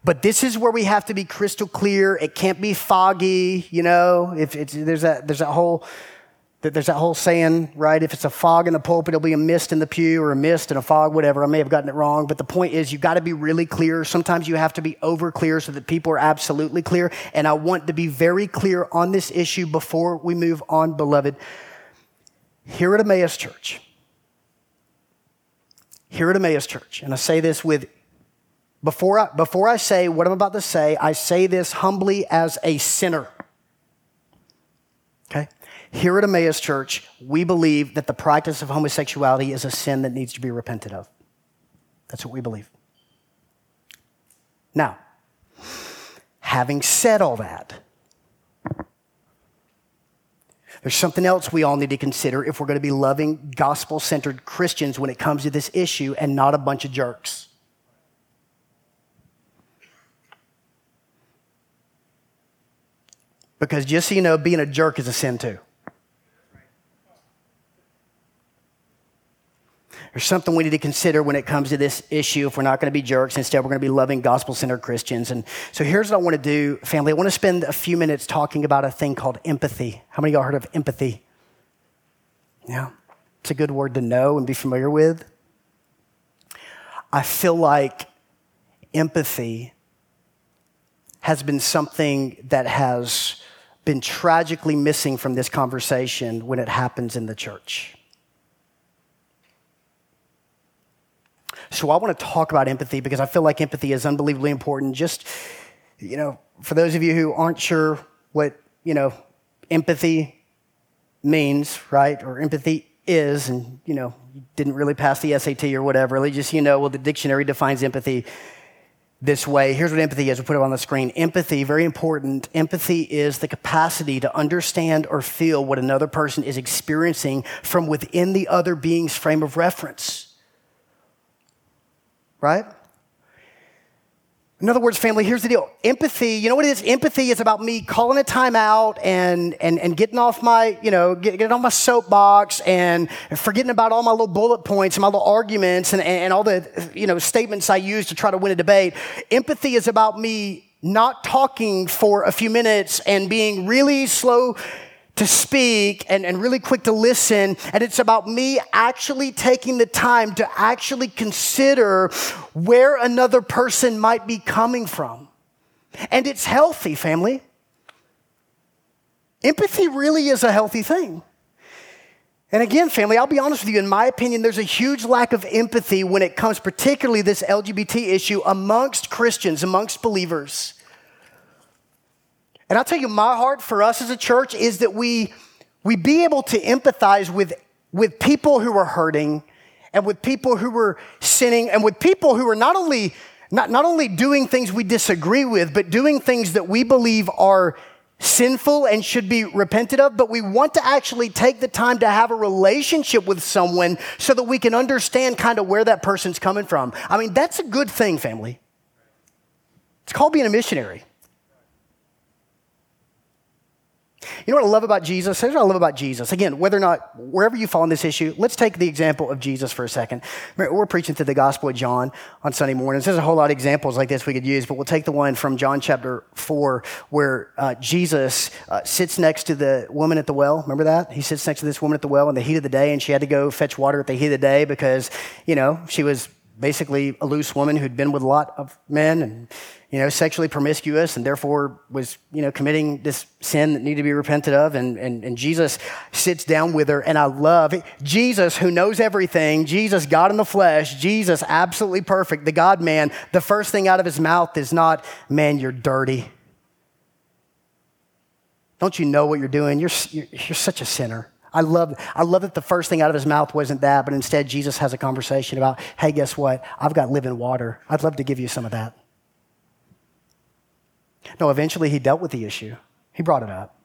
But this is where we have to be crystal clear. It can't be foggy, you know. If it's, there's that there's that whole there's that whole saying, right? If it's a fog in the pulpit, it'll be a mist in the pew or a mist and a fog, whatever. I may have gotten it wrong, but the point is you've got to be really clear. Sometimes you have to be over clear so that people are absolutely clear. And I want to be very clear on this issue before we move on, beloved. Here at Emmaus Church, here at Emmaus Church, and I say this with before I, before I say what I'm about to say, I say this humbly as a sinner. Okay? Here at Emmaus Church, we believe that the practice of homosexuality is a sin that needs to be repented of. That's what we believe. Now, having said all that, there's something else we all need to consider if we're going to be loving, gospel centered Christians when it comes to this issue and not a bunch of jerks. Because just so you know, being a jerk is a sin too. There's something we need to consider when it comes to this issue if we're not going to be jerks. Instead, we're going to be loving, gospel centered Christians. And so here's what I want to do, family. I want to spend a few minutes talking about a thing called empathy. How many of y'all heard of empathy? Yeah, it's a good word to know and be familiar with. I feel like empathy has been something that has been tragically missing from this conversation when it happens in the church. So I want to talk about empathy because I feel like empathy is unbelievably important. Just, you know, for those of you who aren't sure what, you know, empathy means, right? Or empathy is, and, you know, you didn't really pass the SAT or whatever, at just, you know, well, the dictionary defines empathy this way. Here's what empathy is. We'll put it on the screen. Empathy, very important. Empathy is the capacity to understand or feel what another person is experiencing from within the other being's frame of reference right? In other words, family, here's the deal. Empathy, you know what it is? Empathy is about me calling a time out and, and, and getting off my, you know, get, getting on my soapbox and forgetting about all my little bullet points and my little arguments and, and all the, you know, statements I use to try to win a debate. Empathy is about me not talking for a few minutes and being really slow to speak and, and really quick to listen. And it's about me actually taking the time to actually consider where another person might be coming from. And it's healthy, family. Empathy really is a healthy thing. And again, family, I'll be honest with you, in my opinion, there's a huge lack of empathy when it comes, particularly this LGBT issue, amongst Christians, amongst believers. And I'll tell you, my heart for us as a church is that we, we be able to empathize with, with people who are hurting and with people who are sinning and with people who are not only, not, not only doing things we disagree with, but doing things that we believe are sinful and should be repented of, but we want to actually take the time to have a relationship with someone so that we can understand kind of where that person's coming from. I mean, that's a good thing, family. It's called being a missionary. You know what I love about Jesus? Here's what I love about Jesus. Again, whether or not, wherever you fall on this issue, let's take the example of Jesus for a second. We're preaching through the Gospel of John on Sunday mornings. There's a whole lot of examples like this we could use, but we'll take the one from John chapter 4 where uh, Jesus uh, sits next to the woman at the well. Remember that? He sits next to this woman at the well in the heat of the day, and she had to go fetch water at the heat of the day because, you know, she was basically a loose woman who'd been with a lot of men and you know sexually promiscuous and therefore was you know committing this sin that needed to be repented of and, and, and jesus sits down with her and i love it. jesus who knows everything jesus god in the flesh jesus absolutely perfect the god man the first thing out of his mouth is not man you're dirty don't you know what you're doing you're, you're, you're such a sinner I love, I love that the first thing out of his mouth wasn't that, but instead Jesus has a conversation about, hey, guess what? I've got living water. I'd love to give you some of that. No, eventually he dealt with the issue. He brought it up.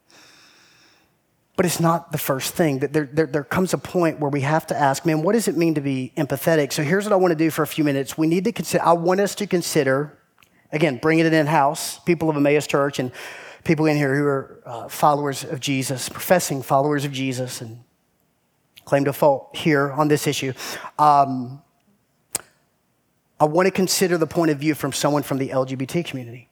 But it's not the first thing. That There, there, there comes a point where we have to ask, man, what does it mean to be empathetic? So here's what I want to do for a few minutes. We need to consider, I want us to consider, again, bringing it in house, people of Emmaus Church, and people in here who are uh, followers of Jesus, professing followers of Jesus, and claim to fault here on this issue. Um, I want to consider the point of view from someone from the LGBT community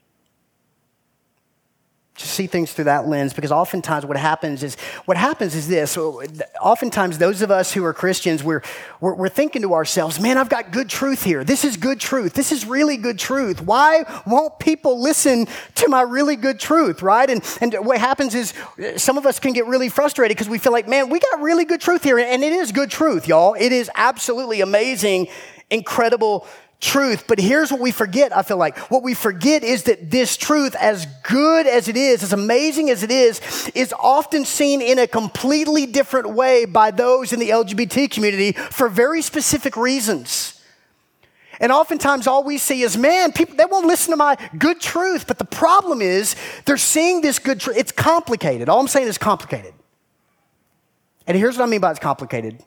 see things through that lens because oftentimes what happens is what happens is this. Oftentimes those of us who are christians we're, we're, we're, thinking to ourselves man i've got good truth here. This is good truth. This is really good truth. Why won't people listen to my really good truth? Right? And, and what happens is some of us can get really frustrated because we feel like man we got really good truth here. And it is good truth y'all. It is absolutely amazing incredible truth. But here's what we forget, I feel like. What we forget is that this truth, as good as it is, as amazing as it is, is often seen in a completely different way by those in the LGBT community for very specific reasons. And oftentimes all we see is, man, people, they won't listen to my good truth. But the problem is they're seeing this good truth. It's complicated. All I'm saying is complicated. And here's what I mean by it's complicated.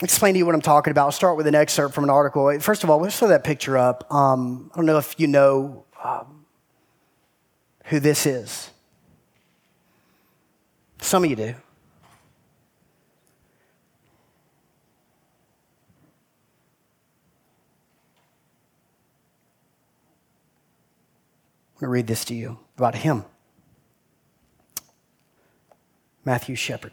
Explain to you what I'm talking about. I'll start with an excerpt from an article. First of all, let's throw that picture up. Um, I don't know if you know um, who this is? Some of you do. I'm going to read this to you about him Matthew Shepard.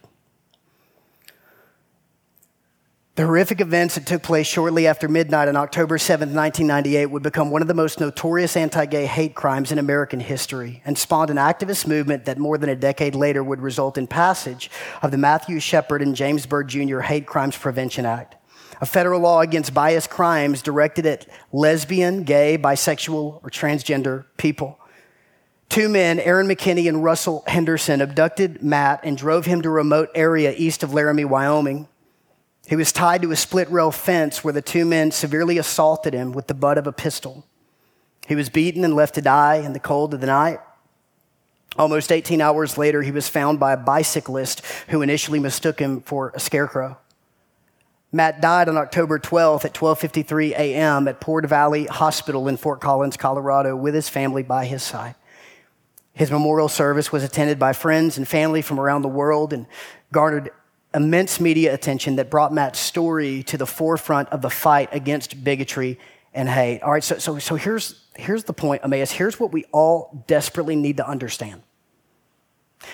The horrific events that took place shortly after midnight on October 7, 1998, would become one of the most notorious anti gay hate crimes in American history and spawned an activist movement that more than a decade later would result in passage of the Matthew Shepard and James Byrd Jr. Hate Crimes Prevention Act, a federal law against bias crimes directed at lesbian, gay, bisexual, or transgender people. Two men, Aaron McKinney and Russell Henderson, abducted Matt and drove him to a remote area east of Laramie, Wyoming. He was tied to a split rail fence where the two men severely assaulted him with the butt of a pistol. He was beaten and left to die in the cold of the night. Almost 18 hours later, he was found by a bicyclist who initially mistook him for a scarecrow. Matt died on October 12th at 12:53 a.m. at Port Valley Hospital in Fort Collins, Colorado, with his family by his side. His memorial service was attended by friends and family from around the world and garnered immense media attention that brought Matt's story to the forefront of the fight against bigotry and hate. All right, so, so, so here's, here's the point, Emmaus. Here's what we all desperately need to understand.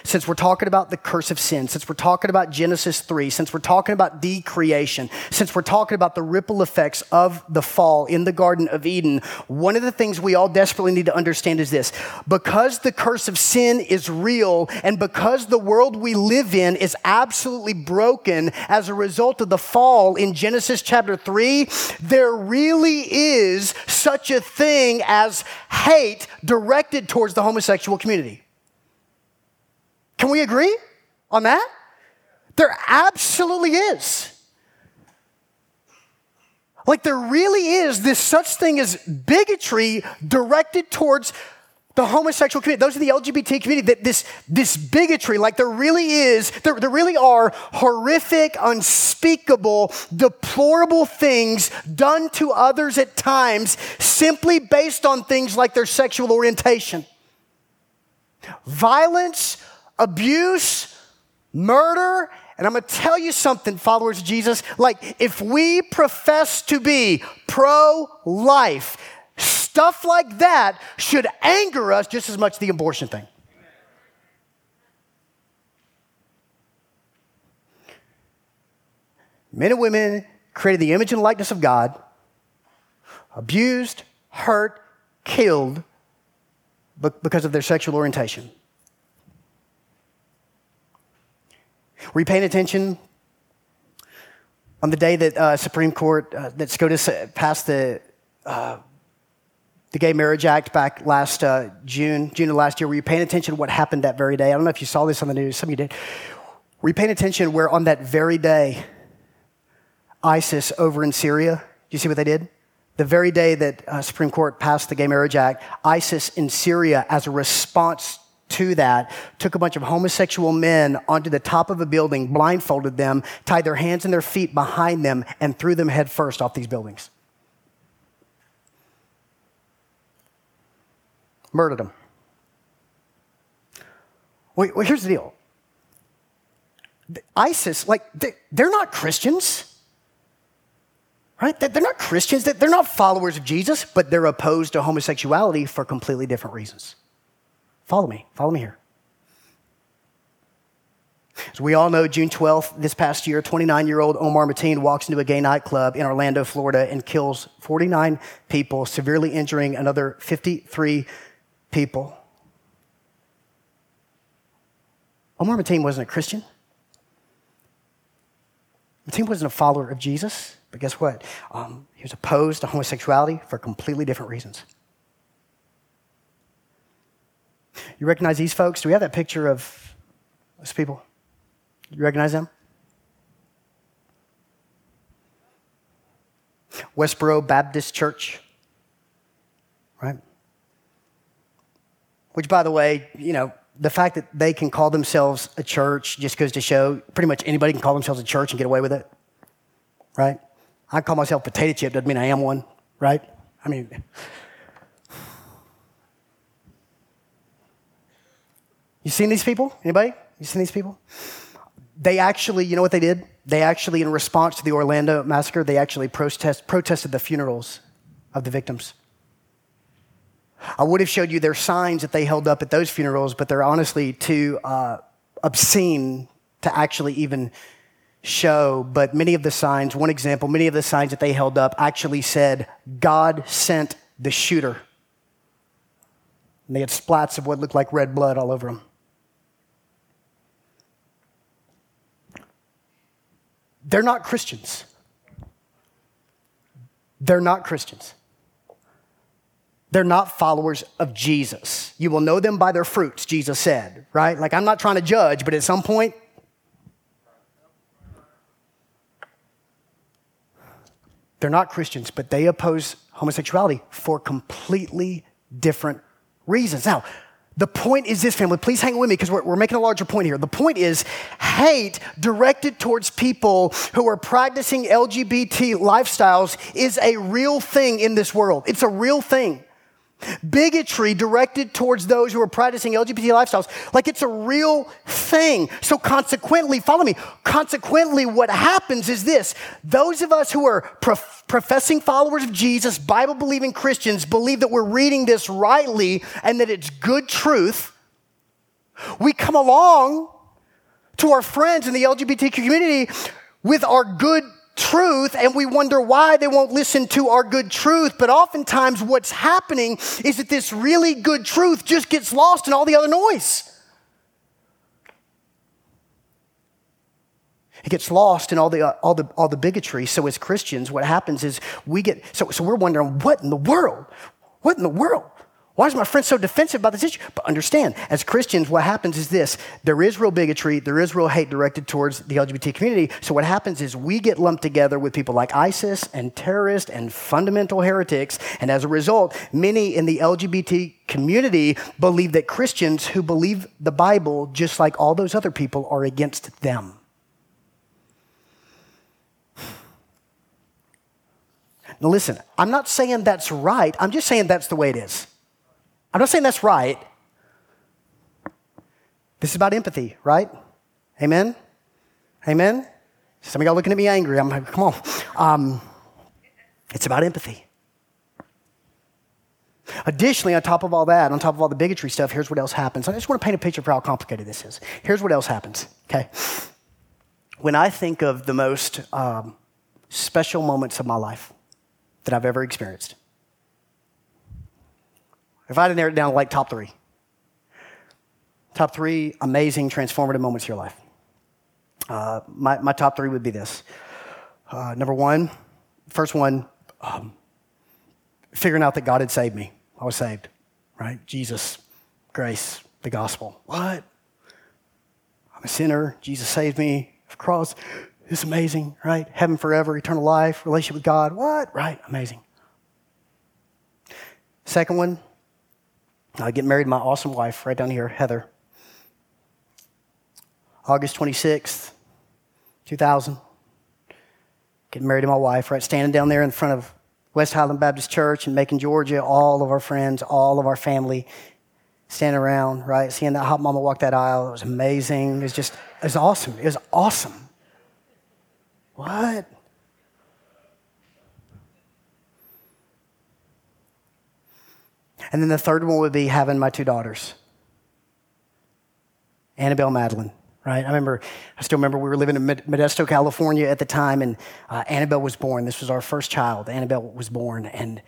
Since we're talking about the curse of sin, since we're talking about Genesis 3, since we're talking about decreation, since we're talking about the ripple effects of the fall in the Garden of Eden, one of the things we all desperately need to understand is this. Because the curse of sin is real and because the world we live in is absolutely broken as a result of the fall in Genesis chapter 3, there really is such a thing as hate directed towards the homosexual community. Can we agree on that? There absolutely is. Like, there really is this such thing as bigotry directed towards the homosexual community, those are the LGBT community, that this, this bigotry, like there really is, there, there really are horrific, unspeakable, deplorable things done to others at times simply based on things like their sexual orientation. Violence, abuse, murder. And I'm going to tell you something, followers of Jesus. Like, if we profess to be pro life, stuff like that should anger us just as much as the abortion thing. Men and women created the image and likeness of God, abused, hurt, killed because of their sexual orientation. Were you paying attention on the day that uh, Supreme Court, uh, that SCOTUS passed the, uh, the Gay Marriage Act back last uh, June, June of last year? Were you paying attention to what happened that very day? I don't know if you saw this on the news. Some of you did. Were you paying attention where on that very day, ISIS over in Syria, do you see what they did? The very day that uh, Supreme Court passed the Gay Marriage Act, ISIS in Syria, as a response to that, took a bunch of homosexual men onto the top of a building, blindfolded them, tied their hands and their feet behind them, and threw them headfirst off these buildings. Murdered them. Well, here's the deal ISIS, like, they're not Christians. Right? They're not Christians. They're not followers of Jesus, but they're opposed to homosexuality for completely different reasons. Follow me. Follow me here. As we all know, June 12th, this past year, 29 year old Omar Mateen walks into a gay nightclub in Orlando, Florida, and kills 49 people, severely injuring another 53 people. Omar Mateen wasn't a Christian. Mateen wasn't a follower of Jesus, but guess what? Um, he was opposed to homosexuality for completely different reasons. You recognize these folks? Do we have that picture of those people? You recognize them? Westboro Baptist Church, right? Which, by the way, you know, the fact that they can call themselves a church just goes to show pretty much anybody can call themselves a church and get away with it, right? I call myself potato chip, doesn't mean I am one, right? I mean, You seen these people? Anybody? You seen these people? They actually, you know what they did? They actually, in response to the Orlando massacre, they actually protest, protested the funerals of the victims. I would have showed you their signs that they held up at those funerals, but they're honestly too uh, obscene to actually even show. But many of the signs, one example, many of the signs that they held up actually said, God sent the shooter. And they had splats of what looked like red blood all over them. They're not Christians. They're not Christians. They're not followers of Jesus. You will know them by their fruits, Jesus said, right? Like, I'm not trying to judge, but at some point, they're not Christians, but they oppose homosexuality for completely different reasons. Now, the point is this, family. Please hang with me because we're, we're, making a larger point here. The point is hate directed towards people who are practicing LGBT lifestyles is a real thing in this world. It's a real thing. Bigotry directed towards those who are practicing LGBT lifestyles, like it's a real thing. So, consequently, follow me. Consequently, what happens is this those of us who are prof- professing followers of Jesus, Bible believing Christians, believe that we're reading this rightly and that it's good truth. We come along to our friends in the LGBTQ community with our good truth and we wonder why they won't listen to our good truth. But oftentimes, what's happening is that this really good truth just gets lost in all the other noise. It gets lost in all the, uh, all, the, all the bigotry. So, as Christians, what happens is we get, so, so we're wondering, what in the world? What in the world? Why is my friend so defensive about this issue? But understand, as Christians, what happens is this there is real bigotry, there is real hate directed towards the LGBT community. So, what happens is we get lumped together with people like ISIS and terrorists and fundamental heretics. And as a result, many in the LGBT community believe that Christians who believe the Bible, just like all those other people, are against them. Now, listen, I'm not saying that's right, I'm just saying that's the way it is. I'm not saying that's right. This is about empathy, right? Amen? Amen? Some of y'all looking at me angry. I'm like, come on. Um, it's about empathy. Additionally, on top of all that, on top of all the bigotry stuff, here's what else happens. I just want to paint a picture for how complicated this is. Here's what else happens, okay? When I think of the most um, special moments of my life that I've ever experienced, if I had to narrow it down to like top three, top three amazing, transformative moments of your life. Uh, my, my top three would be this. Uh, number one, first one, um, figuring out that God had saved me. I was saved, right? Jesus, grace, the gospel. What? I'm a sinner. Jesus saved me. The cross is amazing, right? Heaven forever, eternal life, relationship with God. What? Right? Amazing. Second one, I get married to my awesome wife right down here, Heather. August 26th, 2000. Getting married to my wife, right? Standing down there in front of West Highland Baptist Church in Macon, Georgia. All of our friends, all of our family standing around, right? Seeing that hot mama walk that aisle. It was amazing. It was just, it was awesome. It was awesome. What? And then the third one would be having my two daughters, Annabelle Madeline. Right? I remember, I still remember we were living in Modesto, California at the time, and uh, Annabelle was born. This was our first child. Annabelle was born, and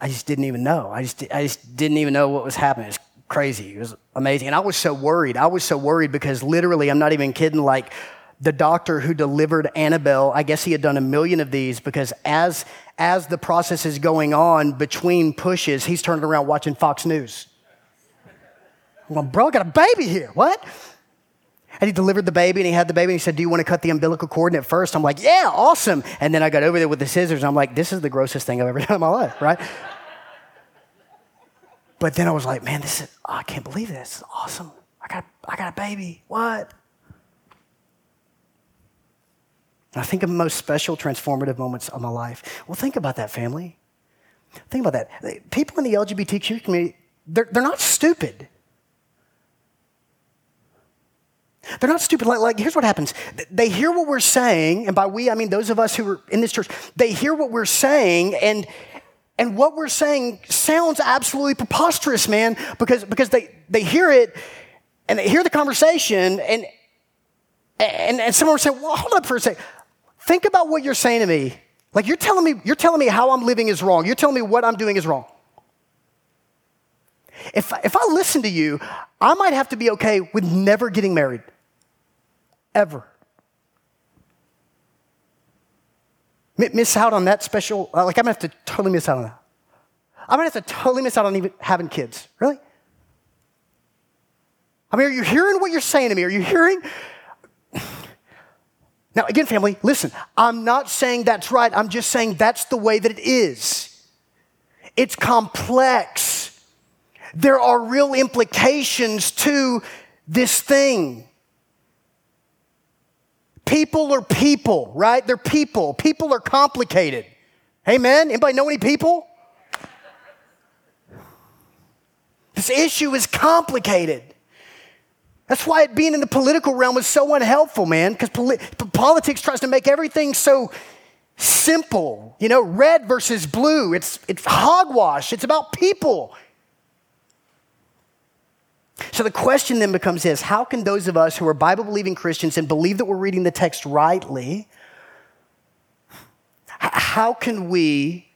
I just didn't even know. I just, I just didn't even know what was happening. It was crazy. It was amazing. And I was so worried. I was so worried because literally, I'm not even kidding, like, the doctor who delivered Annabelle, I guess he had done a million of these because as, as the process is going on between pushes, he's turning around watching Fox News. Going, bro, I got a baby here. What? And he delivered the baby and he had the baby and he said, Do you want to cut the umbilical cord? And at first I'm like, Yeah, awesome. And then I got over there with the scissors I'm like, This is the grossest thing I've ever [laughs] done in my life, right? but then I was like, Man, this is, oh, I can't believe this. This is awesome. I got, I got a baby. What? I think of the most special, transformative moments of my life. Well, think about that, family. Think about that. People in the LGBTQ community, they're, they're not stupid. They're not stupid. Like, like, here's what happens they hear what we're saying, and by we, I mean those of us who are in this church, they hear what we're saying, and and what we're saying sounds absolutely preposterous, man, because, because they, they hear it and they hear the conversation, and, and, and someone will say, Well, hold up for a second. Think about what you're saying to me. Like you're telling me, you're telling me how I'm living is wrong. You're telling me what I'm doing is wrong. If, if I listen to you, I might have to be okay with never getting married. Ever. miss out on that special, uh, like I'm gonna have to totally miss out on that. I'm gonna have to totally miss out on even having kids. Really? I mean, are you hearing what you're saying to me? Are you hearing? Now, again, family, listen, I'm not saying that's right. I'm just saying that's the way that it is. It's complex. There are real implications to this thing. People are people, right? They're people. People are complicated. Amen? Anybody know any people? This issue is complicated. That's why it being in the political realm is so unhelpful, man, because poli- politics tries to make everything so simple. You know, red versus blue. It's, it's hogwash. It's about people. So the question then becomes this how can those of us who are Bible believing Christians and believe that we're reading the text rightly, how can we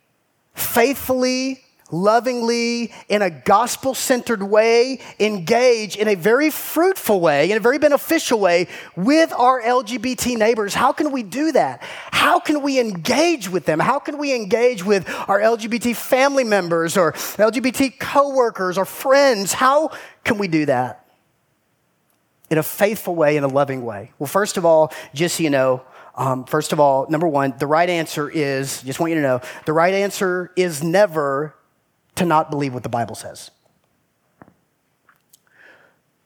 faithfully lovingly, in a gospel centered way, engage in a very fruitful way, in a very beneficial way with our LGBT neighbors. How can we do that? How can we engage with them? How can we engage with our LGBT family members or LGBT coworkers or friends? How can we do that? In a faithful way, in a loving way. Well, first of all, just so you know, um, first of all, number one, the right answer is, just want you to know, the right answer is never to not believe what the Bible says.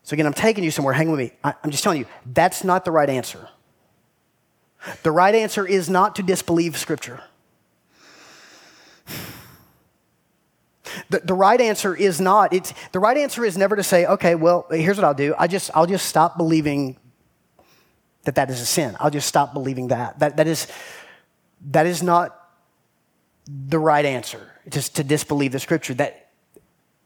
So, again, I'm taking you somewhere. Hang with me. I'm just telling you, that's not the right answer. The right answer is not to disbelieve Scripture. The, the right answer is not, it's, the right answer is never to say, okay, well, here's what I'll do. I just, I'll just stop believing that that is a sin. I'll just stop believing that. That, that, is, that is not the right answer just to disbelieve the scripture. That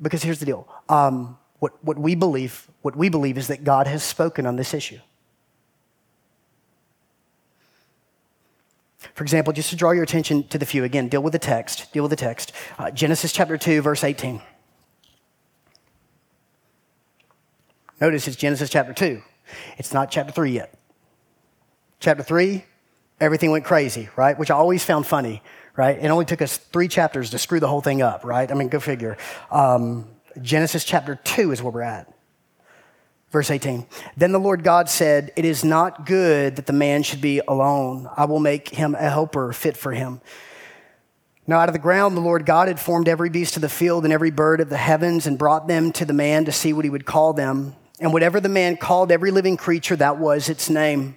because here's the deal: um, what what we believe, what we believe is that God has spoken on this issue. For example, just to draw your attention to the few again, deal with the text. Deal with the text. Uh, Genesis chapter two, verse eighteen. Notice it's Genesis chapter two. It's not chapter three yet. Chapter three, everything went crazy, right? Which I always found funny right? It only took us three chapters to screw the whole thing up, right? I mean, go figure. Um, Genesis chapter 2 is where we're at. Verse 18. Then the Lord God said, It is not good that the man should be alone. I will make him a helper fit for him. Now, out of the ground, the Lord God had formed every beast of the field and every bird of the heavens and brought them to the man to see what he would call them. And whatever the man called every living creature, that was its name.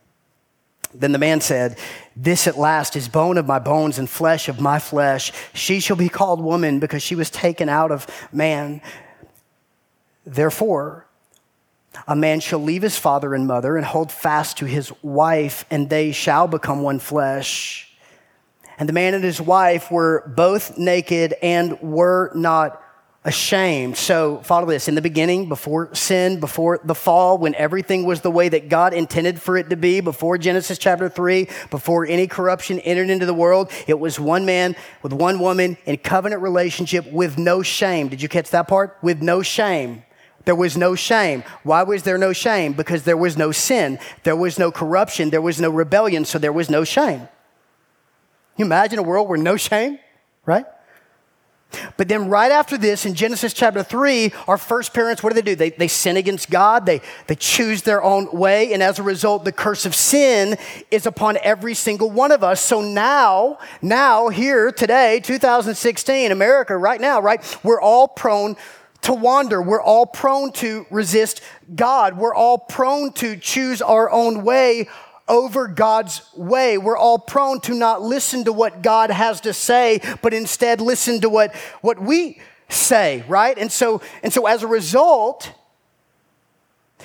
Then the man said, This at last is bone of my bones and flesh of my flesh. She shall be called woman because she was taken out of man. Therefore, a man shall leave his father and mother and hold fast to his wife, and they shall become one flesh. And the man and his wife were both naked and were not ashamed. So, follow this. In the beginning, before sin, before the fall, when everything was the way that God intended for it to be, before Genesis chapter 3, before any corruption entered into the world, it was one man with one woman in covenant relationship with no shame. Did you catch that part? With no shame. There was no shame. Why was there no shame? Because there was no sin. There was no corruption. There was no rebellion. So there was no shame. You imagine a world where no shame, right? But then, right after this, in Genesis chapter 3, our first parents, what do they do? They, they sin against God, they, they choose their own way, and as a result, the curse of sin is upon every single one of us. So now, now, here, today, 2016, America, right now, right, we're all prone to wander. We're all prone to resist God. We're all prone to choose our own way over God's way. We're all prone to not listen to what God has to say, but instead listen to what, what we say, right? And so, and so as a result,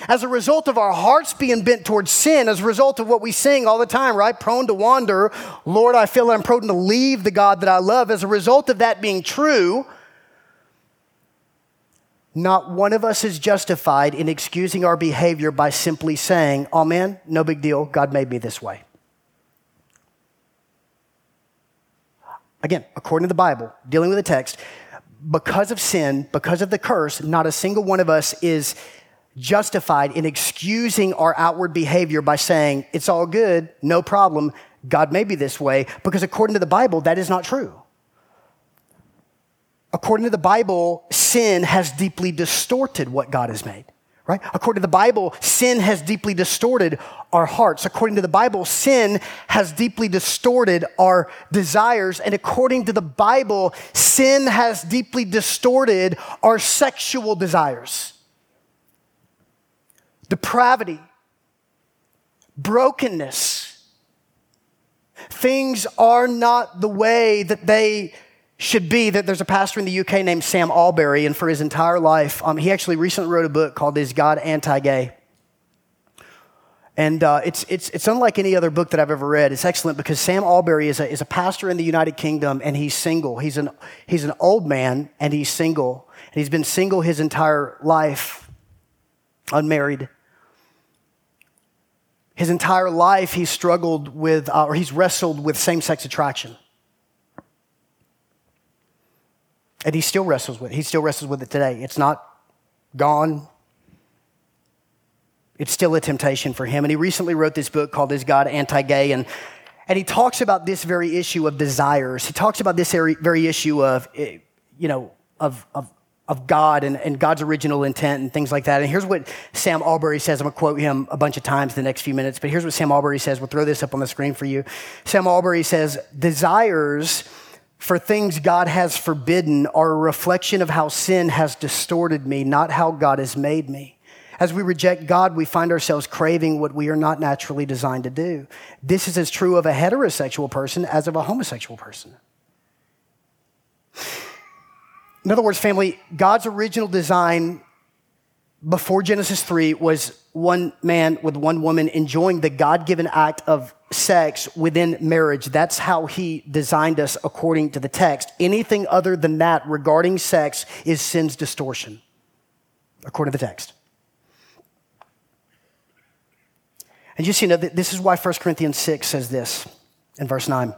as a result of our hearts being bent towards sin, as a result of what we sing all the time, right? Prone to wander, Lord, I feel I'm prone to leave the God that I love. As a result of that being true, not one of us is justified in excusing our behavior by simply saying, Oh man, no big deal, God made me this way. Again, according to the Bible, dealing with the text, because of sin, because of the curse, not a single one of us is justified in excusing our outward behavior by saying, It's all good, no problem, God made me this way, because according to the Bible, that is not true according to the Bible, sin has deeply distorted what God has made. Right? According to the Bible, sin has deeply distorted our hearts. According to the Bible, sin has deeply distorted our desires. And according to the Bible, sin has deeply distorted our sexual desires. Depravity, brokenness, things are not the way that they should be that there's a pastor in the UK named Sam Allberry, and for his entire life, um, he actually recently wrote a book called Is God Anti Gay? And uh, it's, it's, it's unlike any other book that I've ever read. It's excellent because Sam Allberry is a, is a pastor in the United Kingdom and he's single. He's an, he's an old man and he's single. And he's been single his entire life, unmarried. His entire life, he's struggled with, uh, or he's wrestled with same sex attraction. And he still wrestles with it. He still wrestles with it today. It's not gone. It's still a temptation for him. And he recently wrote this book called Is God Anti Gay? And, and he talks about this very issue of desires. He talks about this very issue of, eh, you know, of, of, of God and, and God's original intent and things like that. And here's what Sam Allberry says. I'm going to quote him a bunch of times in the next few minutes, but here's what Sam Allberry says. We'll throw this up on the screen for you. Sam Allberry says, Desires for things God has forbidden are a reflection of how sin has distorted me, not how God has made me. As we reject God, we find ourselves craving what we are not naturally designed to do. This is as true of a heterosexual person as of a homosexual person. In other words, family, God's original design before Genesis 3 was one man with one woman enjoying the God given act of sex within marriage. That's how he designed us according to the text. Anything other than that regarding sex is sin's distortion, according to the text. And just you know, this is why 1 Corinthians 6 says this in verse 9.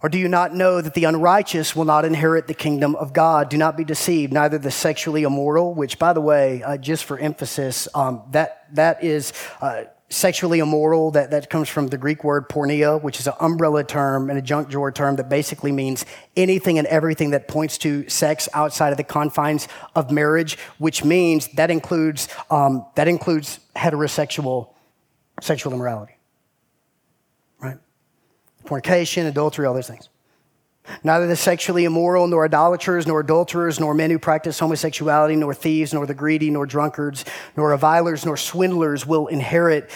Or do you not know that the unrighteous will not inherit the kingdom of God? Do not be deceived, neither the sexually immoral, which, by the way, uh, just for emphasis, um, that, that is uh, sexually immoral. That, that comes from the Greek word porneia, which is an umbrella term and a junk drawer term that basically means anything and everything that points to sex outside of the confines of marriage, which means that includes, um, that includes heterosexual sexual immorality fornication, adultery, all those things. Neither the sexually immoral, nor idolaters, nor adulterers, nor men who practice homosexuality, nor thieves, nor the greedy, nor drunkards, nor revilers, nor swindlers will inherit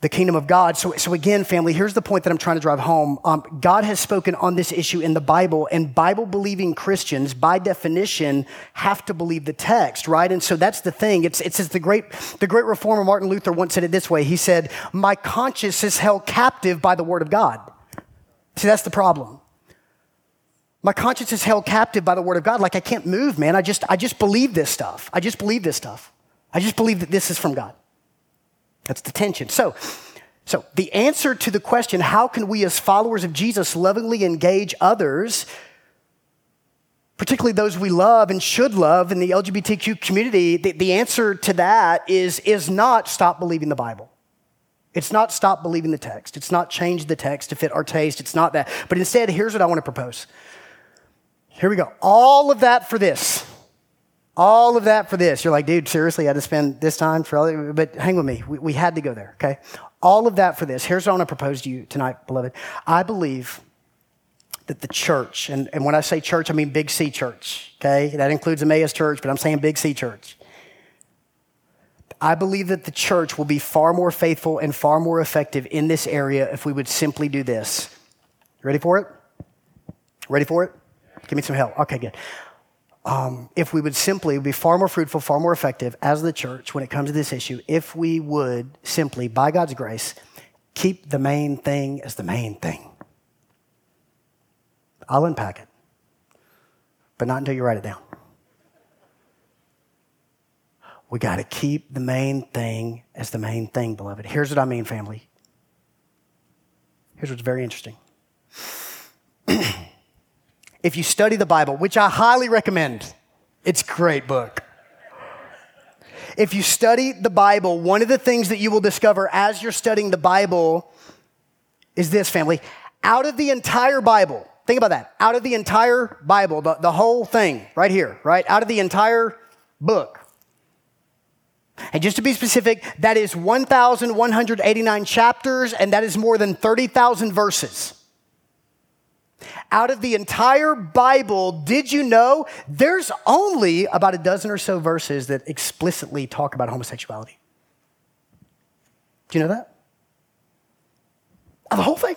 the kingdom of God. So, so again, family, here's the point that I'm trying to drive home. Um, God has spoken on this issue in the Bible, and Bible believing Christians, by definition, have to believe the text, right? And so that's the thing. It's, it says the great, the great reformer Martin Luther once said it this way. He said, My conscience is held captive by the word of God. See, that's the problem. My conscience is held captive by the word of God. Like I can't move, man. I just, I just believe this stuff. I just believe this stuff. I just believe that this is from God. That's the tension. So, so the answer to the question, how can we as followers of Jesus lovingly engage others, particularly those we love and should love in the LGBTQ community, the, the answer to that is, is not stop believing the Bible. It's not stop believing the text. It's not change the text to fit our taste. It's not that. But instead, here's what I want to propose. Here we go. All of that for this. All of that for this. You're like, dude, seriously, I had to spend this time for all But hang with me. We, we had to go there, okay? All of that for this. Here's what I want to propose to you tonight, beloved. I believe that the church, and, and when I say church, I mean Big C church, okay? That includes Emmaus Church, but I'm saying Big C church. I believe that the church will be far more faithful and far more effective in this area if we would simply do this. Ready for it? Ready for it? Give me some help. Okay, good. Um, if we would simply be far more fruitful, far more effective as the church when it comes to this issue, if we would simply, by God's grace, keep the main thing as the main thing. I'll unpack it, but not until you write it down. We got to keep the main thing as the main thing, beloved. Here's what I mean, family. Here's what's very interesting. [clears throat] if you study the Bible, which I highly recommend, it's a great book. If you study the Bible, one of the things that you will discover as you're studying the Bible is this, family. Out of the entire Bible, think about that. Out of the entire Bible, the, the whole thing, right here, right? Out of the entire book. And just to be specific, that is 1,189 chapters, and that is more than 30,000 verses. Out of the entire Bible, did you know there's only about a dozen or so verses that explicitly talk about homosexuality? Do you know that? The whole thing.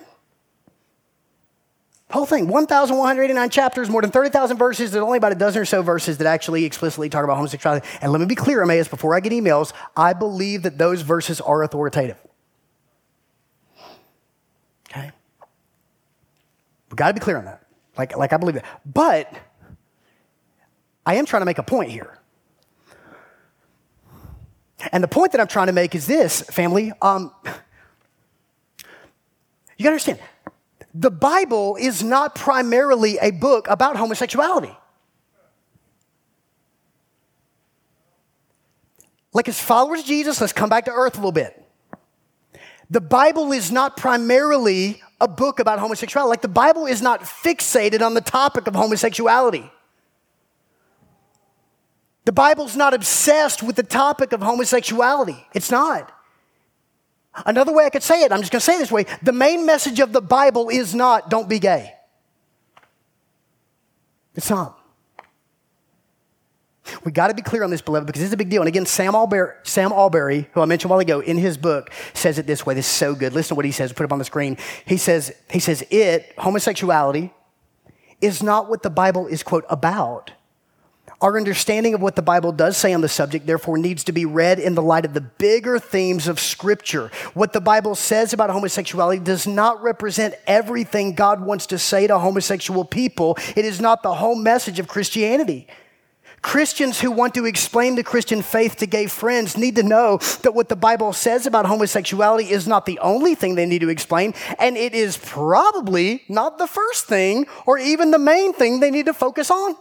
Whole thing, 1,189 chapters, more than 30,000 verses. There's only about a dozen or so verses that actually explicitly talk about homosexuality. And let me be clear, Emmaus, before I get emails, I believe that those verses are authoritative. Okay? We've got to be clear on that. Like, like I believe that. But I am trying to make a point here. And the point that I'm trying to make is this, family. Um, you got to understand, the Bible is not primarily a book about homosexuality. Like, as followers of Jesus, let's come back to earth a little bit. The Bible is not primarily a book about homosexuality. Like, the Bible is not fixated on the topic of homosexuality. The Bible's not obsessed with the topic of homosexuality. It's not. Another way I could say it, I'm just going to say it this way the main message of the Bible is not don't be gay. It's not. We got to be clear on this, beloved, because this is a big deal. And again, Sam Allberry, Sam who I mentioned a while ago, in his book, says it this way. This is so good. Listen to what he says. Put it up on the screen. He says, he says, it, homosexuality, is not what the Bible is, quote, about. Our understanding of what the Bible does say on the subject, therefore, needs to be read in the light of the bigger themes of Scripture. What the Bible says about homosexuality does not represent everything God wants to say to homosexual people. It is not the whole message of Christianity. Christians who want to explain the Christian faith to gay friends need to know that what the Bible says about homosexuality is not the only thing they need to explain, and it is probably not the first thing or even the main thing they need to focus on.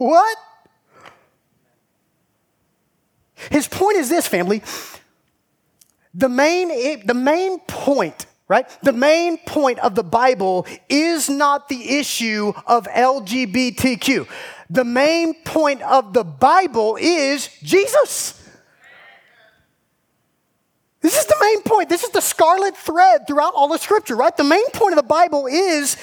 What? His point is this, family. The main, the main point, right? The main point of the Bible is not the issue of LGBTQ. The main point of the Bible is Jesus. This is the main point. This is the scarlet thread throughout all the scripture, right? The main point of the Bible is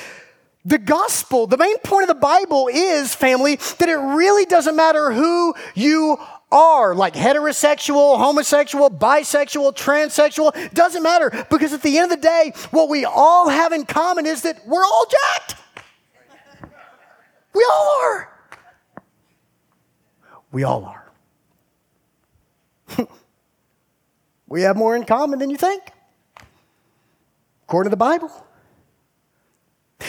the gospel, the main point of the Bible is, family, that it really doesn't matter who you are, like heterosexual, homosexual, bisexual, transsexual, doesn't matter because at the end of the day, what we all have in common is that we're all jacked. We all are. We all are. [laughs] we have more in common than you think, according to the Bible.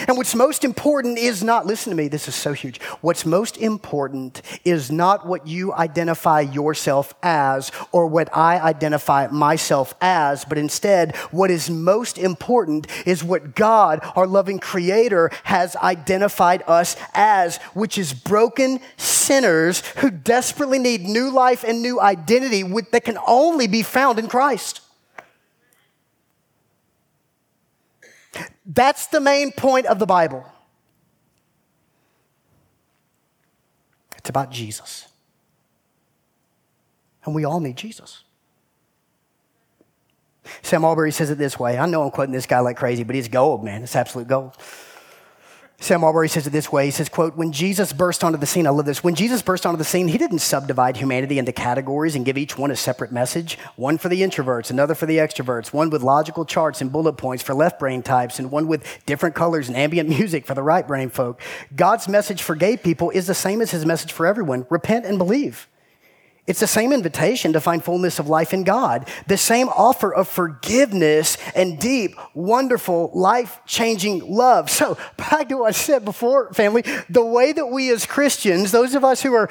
And what's most important is not, listen to me, this is so huge. What's most important is not what you identify yourself as or what I identify myself as, but instead, what is most important is what God, our loving Creator, has identified us as, which is broken sinners who desperately need new life and new identity that can only be found in Christ. That's the main point of the Bible. It's about Jesus. And we all need Jesus. Sam Allberry says it this way. I know I'm quoting this guy like crazy, but he's gold, man. It's absolute gold. Sam Allberry says it this way. He says, quote, when Jesus burst onto the scene, I love this. When Jesus burst onto the scene, he didn't subdivide humanity into categories and give each one a separate message. One for the introverts, another for the extroverts, one with logical charts and bullet points for left brain types, and one with different colors and ambient [laughs] music for the right brain folk. God's message for gay people is the same as his message for everyone. Repent and believe. It's the same invitation to find fullness of life in God, the same offer of forgiveness and deep, wonderful, life changing love. So, [laughs] back to what I said before, family, the way that we as Christians, those of us who are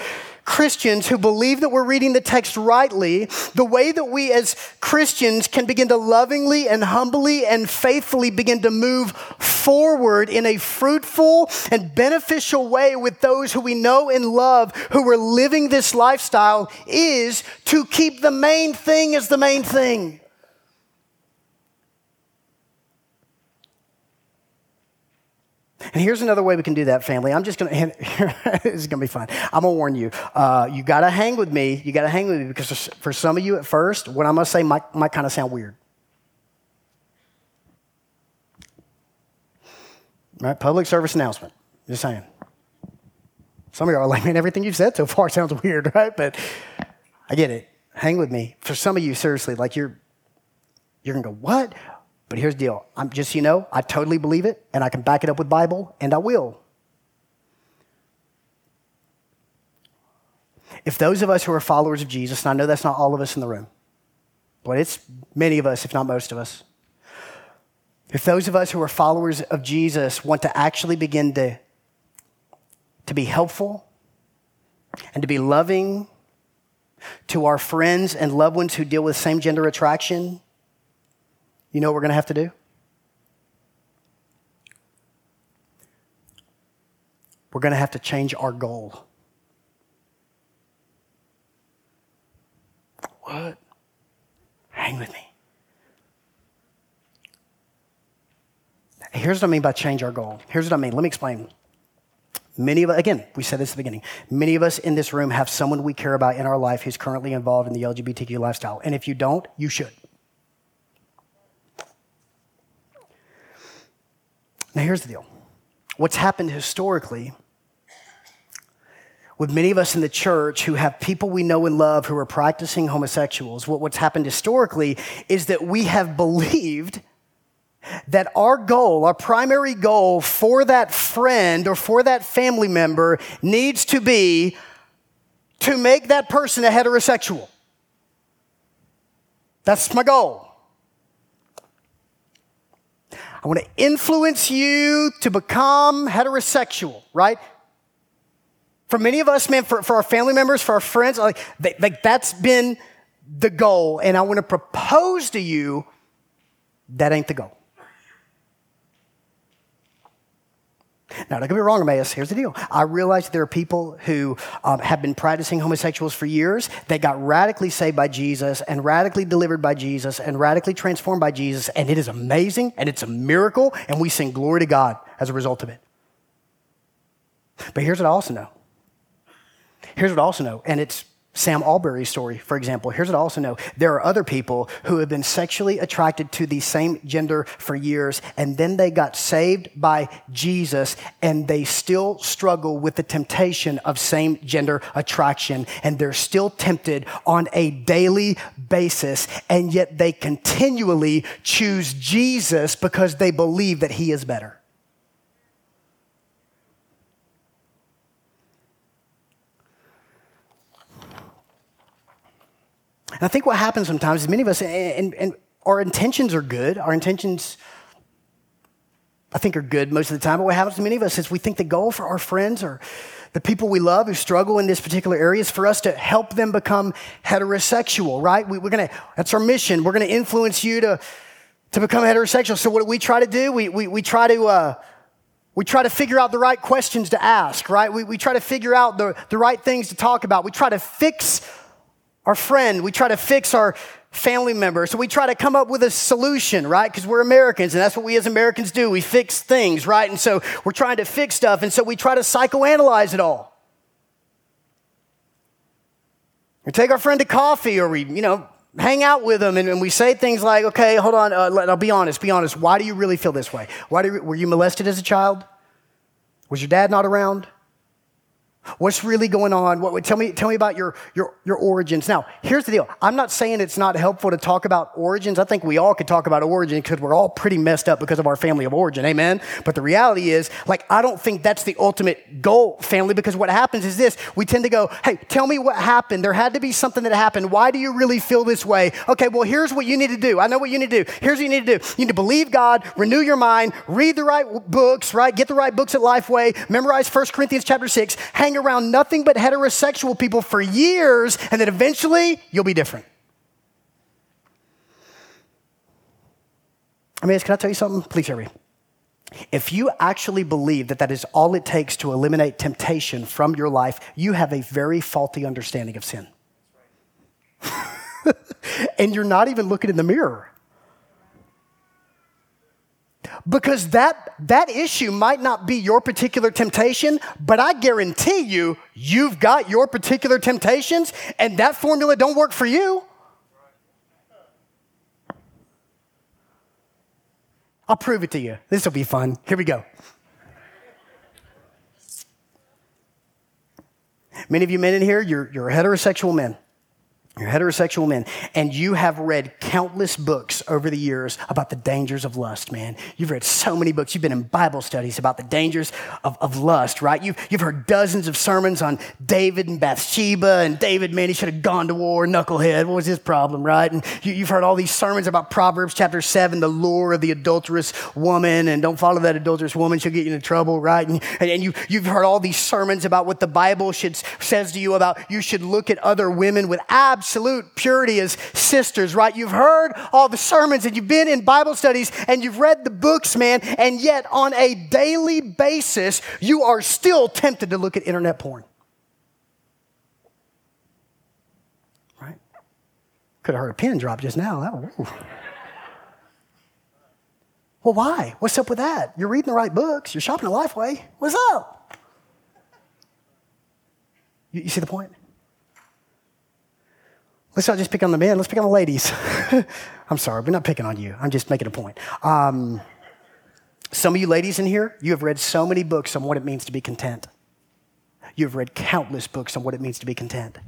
Christians who believe that we're reading the text rightly, the way that we as Christians can begin to lovingly and humbly and faithfully begin to move forward in a fruitful and beneficial way with those who we know and love who are living this lifestyle is to keep the main thing as the main thing. And here's another way we can do that, family. I'm just going [laughs] to, this is going to be fun. I'm going to warn you. Uh, you got to hang with me. You got to hang with me because for some of you at first, what I'm going to say might, might kind of sound weird. Right? Public service announcement. Just saying. Some of you are like, man, everything you've said so far [laughs] sounds weird, right? But I get it. Hang with me. For some of you, seriously, like you're, you're going to go, what? But here's the deal. I'm just you know, I totally believe it, and I can back it up with Bible, and I will. If those of us who are followers of Jesus, and I know that's not all of us in the room, but it's many of us, if not most of us, if those of us who are followers of Jesus want to actually begin to, to be helpful and to be loving to our friends and loved ones who deal with same gender attraction, you know what we're going to have to do? We're going to have to change our goal. What? Hang with me. Here's what I mean by change our goal. Here's what I mean. Let me explain. Many of us, again, we said this at the beginning, many of us in this room have someone we care about in our life who's currently involved in the LGBTQ lifestyle. And if you don't, you should. Now, here's the deal what's happened historically with many of us in the church who have people we know and love who are practicing homosexuals, what, what's happened historically is that we have believed that our goal, our primary goal for that friend or for that family member needs to be to make that person a heterosexual. That's my goal. I want to influence you to become heterosexual, right? For many of us, man, for, for our family members, for our friends, like, they, like that's been the goal. And I want to propose to you that ain't the goal. Now, don't get me wrong, Emmaus. Here's the deal. I realize there are people who um, have been practicing homosexuals for years that got radically saved by Jesus and radically delivered by Jesus and radically transformed by Jesus. And it is amazing and it's a miracle. And we sing glory to God as a result of it. But here's what I also know. Here's what I also know. And it's Sam Allberry's story, for example. Here's what I also know there are other people who have been sexually attracted to the same gender for years, and then they got saved by Jesus, and they still struggle with the temptation of same gender attraction, and they're still tempted on a daily basis, and yet they continually choose Jesus because they believe that he is better. And I think what happens sometimes is many of us, and, and our intentions are good. Our intentions, I think, are good most of the time. But what happens to many of us is we think the goal for our friends or the people we love who struggle in this particular area is for us to help them become heterosexual, right? We, are gonna, that's our mission. We're gonna influence you to, to become heterosexual. So what do we try to do? We, we, we try to, uh, we try to figure out the right questions to ask, right? We, we try to figure out the, the right things to talk about. We try to fix our friend. We try to fix our family member. So we try to come up with a solution, right? Because we're Americans and that's what we as Americans do. We fix things, right? And so we're trying to fix stuff. And so we try to psychoanalyze it all. We take our friend to coffee or we, you know, hang out with them and, and we say things like, okay, hold on, uh, let, I'll be honest, be honest. Why do you really feel this way? Why do you, were you molested as a child? Was your dad not around? What's really going on? What, tell, me, tell me about your, your, your origins. Now, here's the deal. I'm not saying it's not helpful to talk about origins. I think we all could talk about origin because we're all pretty messed up because of our family of origin. Amen? But the reality is, like, I don't think that's the ultimate goal, family, because what happens is this. We tend to go, hey, tell me what happened. There had to be something that happened. Why do you really feel this way? Okay, well, here's what you need to do. I know what you need to do. Here's what you need to do. You need to believe God, renew your mind, read the right books, right? Get the right books at Lifeway, memorize 1 Corinthians chapter 6, hang around nothing but heterosexual people for years, and then eventually you'll be different. I mean, can I tell you something? Please hear me. If you actually believe that that is all it takes to eliminate temptation from your life, you have a very faulty understanding of sin. [laughs] and you're not even looking in the mirror. Because that, that issue might not be your particular temptation, but I guarantee you, you've got your particular temptations, and that formula don't work for you. I'll prove it to you. This will be fun. Here we go. Many of you men in here, you're, you're heterosexual men. You're heterosexual men, and you have read countless books over the years about the dangers of lust, man. You've read so many books. You've been in Bible studies about the dangers of, of lust, right? You've, you've heard dozens of sermons on David and Bathsheba, and David, man, he should have gone to war, knucklehead. What was his problem, right? And you, you've heard all these sermons about Proverbs chapter 7, the lure of the adulterous woman, and don't follow that adulterous woman, she'll get you into trouble, right? And, and you, you've heard all these sermons about what the Bible should, says to you about you should look at other women with abs absolute purity as sisters, right? You've heard all the sermons and you've been in Bible studies and you've read the books, man, and yet on a daily basis, you are still tempted to look at internet porn. Right? Could have heard a pin drop just now. That, well, why? What's up with that? You're reading the right books, you're shopping at Lifeway. What's up? You, you see the point? Let's not just pick on the men, let's pick on the ladies. [laughs] I'm sorry, we're not picking on you. I'm just making a point. Um, some of you ladies in here, you have read so many books on what it means to be content. You have read countless books on what it means to be content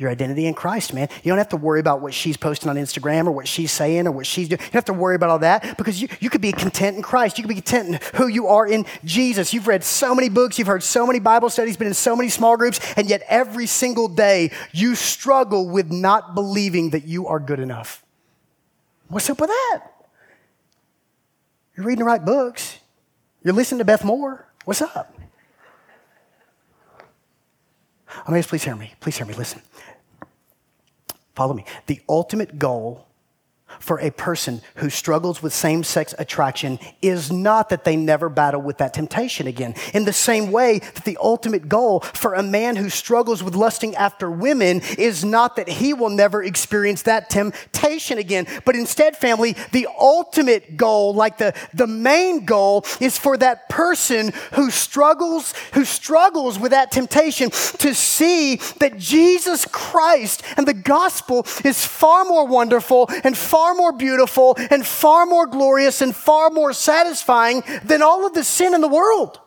your identity in Christ, man. You don't have to worry about what she's posting on Instagram or what she's saying or what she's doing. You don't have to worry about all that because you, you could be content in Christ. You could be content in who you are in Jesus. You've read so many books, you've heard so many Bible studies, been in so many small groups, and yet every single day you struggle with not believing that you are good enough. What's up with that? You're reading the right books. You're listening to Beth Moore. What's up? Mean, please hear me. Please hear me. Listen. Follow me. The ultimate goal for a person who struggles with same sex attraction is not that they never battle with that temptation again. In the same way that the ultimate goal for a man who struggles with lusting after women is not that he will never experience that temptation again, but instead, family, the ultimate goal, like the, the main goal, is for that person who struggles, who struggles with that temptation to see that Jesus Christ and the gospel is far more wonderful and far far more beautiful and far more glorious and far more satisfying than all of the sin in the world.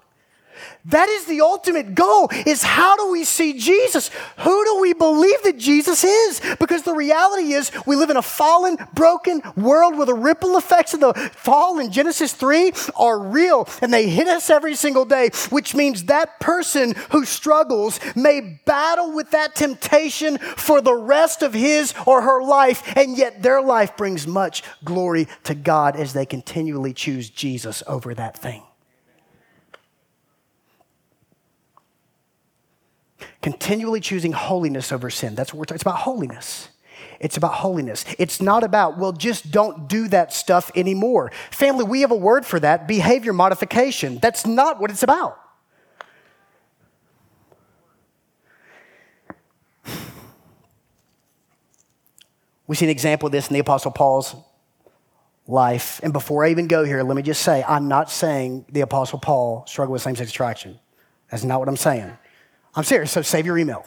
That is the ultimate goal is how do we see Jesus? Who do we believe that Jesus is? Because the reality is we live in a fallen, broken world where the ripple effects of the fall in Genesis 3 are real and they hit us every single day, which means that person who struggles may battle with that temptation for the rest of his or her life, and yet their life brings much glory to God as they continually choose Jesus over that thing. Continually choosing holiness over sin. That's what we're talking. It's about holiness. It's about holiness. It's not about, well, just don't do that stuff anymore. Family, we have a word for that behavior modification. That's not what it's about. [sighs] We see an example of this in the Apostle Paul's life. And before I even go here, let me just say I'm not saying the Apostle Paul struggled with same sex attraction. That's not what I'm saying. I'm serious, so save your email.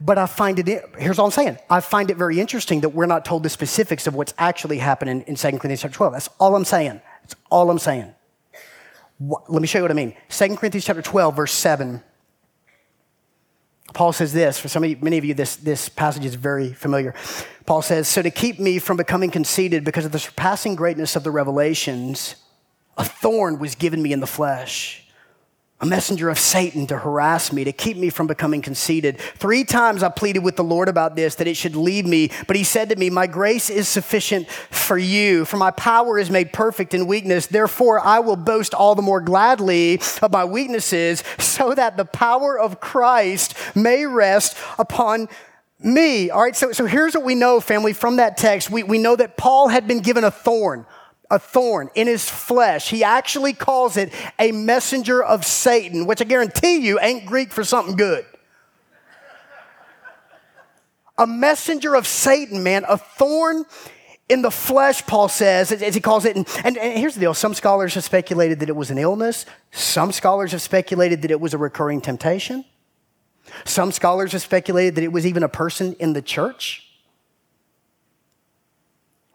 But I find it, here's all I'm saying. I find it very interesting that we're not told the specifics of what's actually happening in 2 Corinthians chapter 12. That's all I'm saying. That's all I'm saying. Let me show you what I mean. 2 Corinthians chapter 12, verse 7. Paul says this, for some of you, many of you, this, this passage is very familiar. Paul says, So to keep me from becoming conceited because of the surpassing greatness of the revelations, a thorn was given me in the flesh a messenger of Satan to harass me, to keep me from becoming conceited. Three times I pleaded with the Lord about this, that it should leave me. But he said to me, My grace is sufficient for you, for my power is made perfect in weakness. Therefore, I will boast all the more gladly of my weaknesses, so that the power of Christ may rest upon me. All right, so, so here's what we know, family, from that text. We, we know that Paul had been given a thorn a thorn in his flesh. He actually calls it a messenger of Satan, which I guarantee you ain't Greek for something good. a messenger of Satan, man, a thorn in the flesh, Paul says, as he calls it. And, and, and, here's the deal some scholars have speculated that it was an illness, some scholars have speculated that it was a recurring temptation, some scholars have speculated that it was even a person in the church.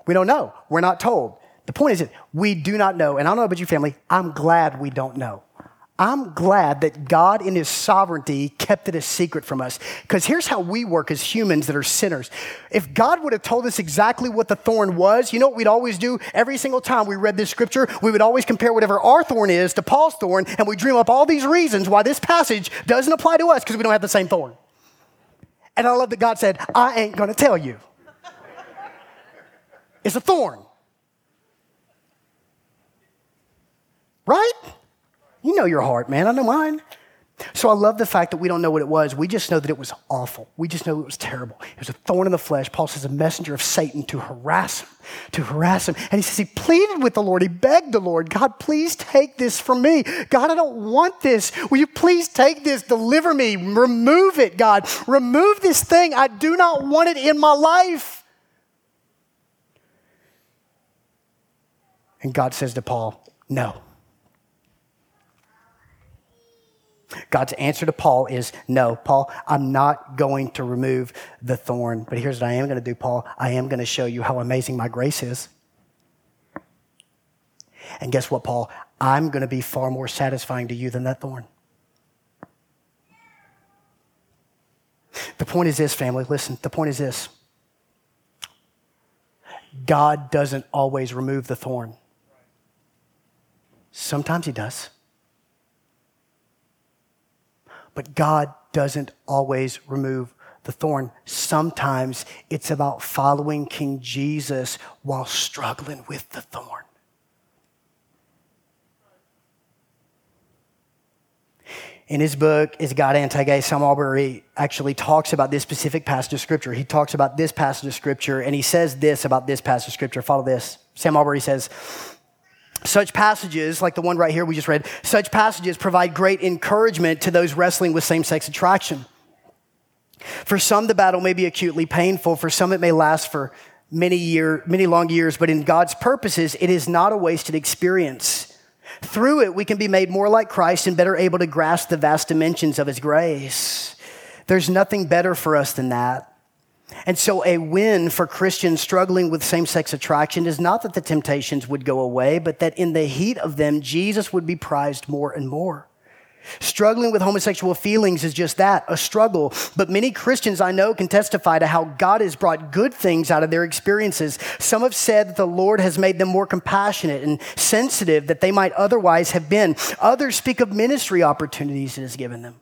We don't know, we're not told. The point is that we do not know. And I don't know about you, family. I'm glad we don't know. I'm glad that God, in His sovereignty, kept it a secret from us. Because here's how we work as humans that are sinners. If God would have told us exactly what the thorn was, you know what we'd always do? Every single time we read this scripture, we would always compare whatever our thorn is to Paul's thorn, and we dream up all these reasons why this passage doesn't apply to us because we don't have the same thorn. And I love that God said, I ain't to tell you. It's a thorn. Right? You know your heart, man. I know mine. So I love the fact that we don't know what it was. We just know that it was awful. We just know it was terrible. It was a thorn in the flesh. Paul says a messenger of Satan to harass him, to harass him. And he says he pleaded with the Lord. He begged the Lord, God, please take this from me. God, I don't want this. Will you please take this? Deliver me. Remove it, God. Remove this thing. I do not want it in my life. And God says to Paul, no. God's answer to Paul is no, Paul, I'm not going to remove the thorn. But here's what I am going to do, Paul. I am going to show you how amazing my grace is. And guess what, Paul? I'm going to be far more satisfying to you than that thorn. The point is this, family. Listen, the point is this God doesn't always remove the thorn, sometimes He does. But God doesn't always remove the thorn. Sometimes it's about following King Jesus while struggling with the thorn. In his book, Is God Anti-Gay? Sam Allberry actually talks about this specific passage of scripture. He talks about this passage of scripture, and he says this about this passage of scripture. Follow this. Sam Allberry says, such passages, like the one right here we just read, such passages provide great encouragement to those wrestling with same sex attraction. For some, the battle may be acutely painful. For some, it may last for many year, many long years. But in God's purposes, it is not a wasted experience. Through it, we can be made more like Christ and better able to grasp the vast dimensions of His grace. There's nothing better for us than that. And so, a win for Christians struggling with same sex attraction is not that the temptations would go away, but that in the heat of them, Jesus would be prized more and more. Struggling with homosexual feelings is just that, a struggle. But many Christians I know can testify to how God has brought good things out of their experiences. Some have said that the Lord has made them more compassionate and sensitive that they might otherwise have been. Others speak of ministry opportunities He has given them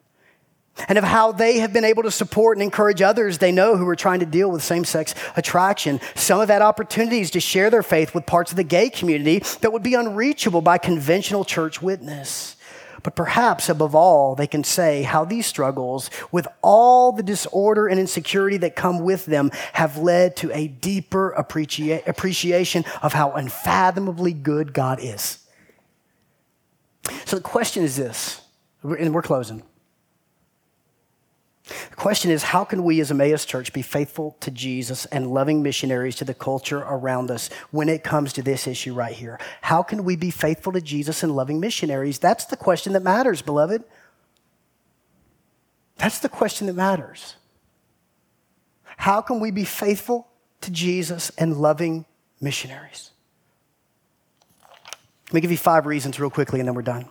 and of how they have been able to support and encourage others they know who are trying to deal with same sex attraction. Some have had opportunities to share their faith with parts of the gay community that would be unreachable by conventional church witness. But perhaps above all, they can say how these struggles, with all the disorder and insecurity that come with them, have led to a deeper appreci- appreciation of how unfathomably good God is. So the question is this, and we're closing. The question is how can we as Emmaus Church be faithful to Jesus and loving missionaries to the culture around us when it comes to this issue right here? How can we be faithful to Jesus and loving missionaries? That's the question that matters, beloved. That's the question that matters. How can we be faithful to Jesus and loving missionaries? Let me give you five reasons real quickly and then we're done.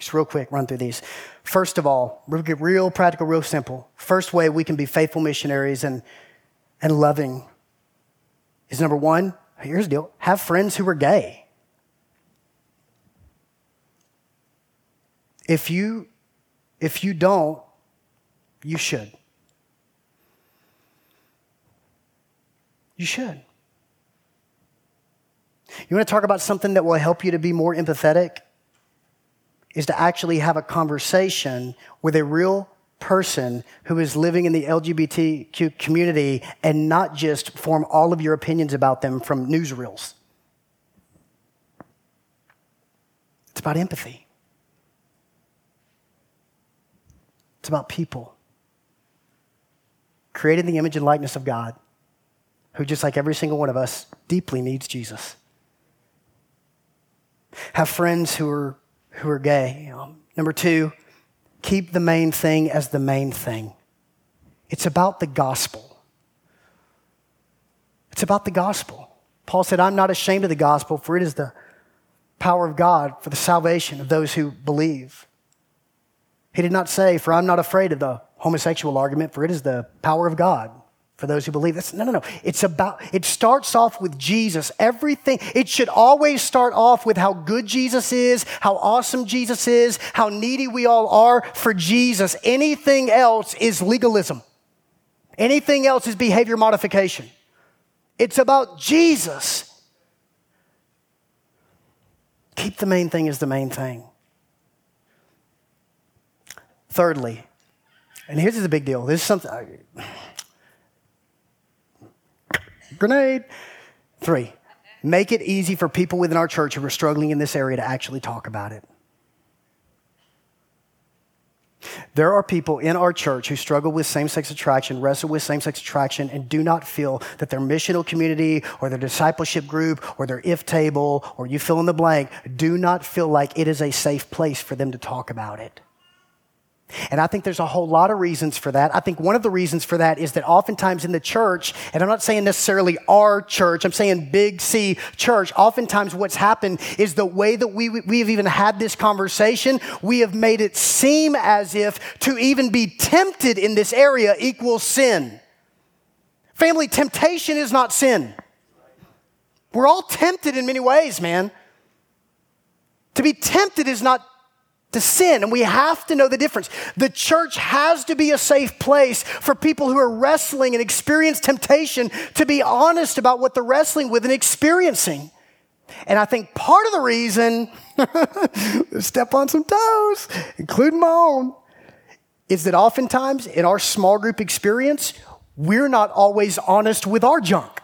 Just real quick, run through these. First of all, we'll get real practical, real simple. First way we can be faithful missionaries and, and loving is number one, here's the deal have friends who are gay. If you, if you don't, you should. You should. You want to talk about something that will help you to be more empathetic? Is to actually have a conversation with a real person who is living in the LGBTQ community and not just form all of your opinions about them from newsreels. It's about empathy. It's about people created in the image and likeness of God, who, just like every single one of us, deeply needs Jesus. Have friends who are, who are gay. Um, number two, keep the main thing as the main thing. It's about the gospel. It's about the gospel. Paul said, I'm not ashamed of the gospel, for it is the power of God for the salvation of those who believe. He did not say, For I'm not afraid of the homosexual argument, for it is the power of God for those who believe. That's, no, no, no. It's about, it starts off with Jesus. Everything, it should always start off with how good Jesus is, how awesome Jesus is, how needy we all are for Jesus. Anything else is legalism. Anything else is behavior modification. It's about Jesus. Keep the main thing as the main thing. Thirdly, and here's the big deal. This is something. Grenade. Three, make it easy for people within our church who are struggling in this area to actually talk about it. There are people in our church who struggle with same sex attraction, wrestle with same sex attraction, and do not feel that their missional community or their discipleship group or their if table or you fill in the blank do not feel like it is a safe place for them to talk about it. And I think there's a whole lot of reasons for that. I think one of the reasons for that is that oftentimes in the church, and I'm not saying necessarily our church, I'm saying big C church, oftentimes what's happened is the way that we, we have even had this conversation, we have made it seem as if to even be tempted in this area equals sin. Family, temptation is not sin. We're all tempted in many ways, man. To be tempted is not to sin, and we have to know the difference. The church has to be a safe place for people who are wrestling and experience temptation to be honest about what they're wrestling with and experiencing. And I think part of the reason, [laughs] step on some toes, including my own, is that oftentimes in our small group experience, we're not always honest with our junk.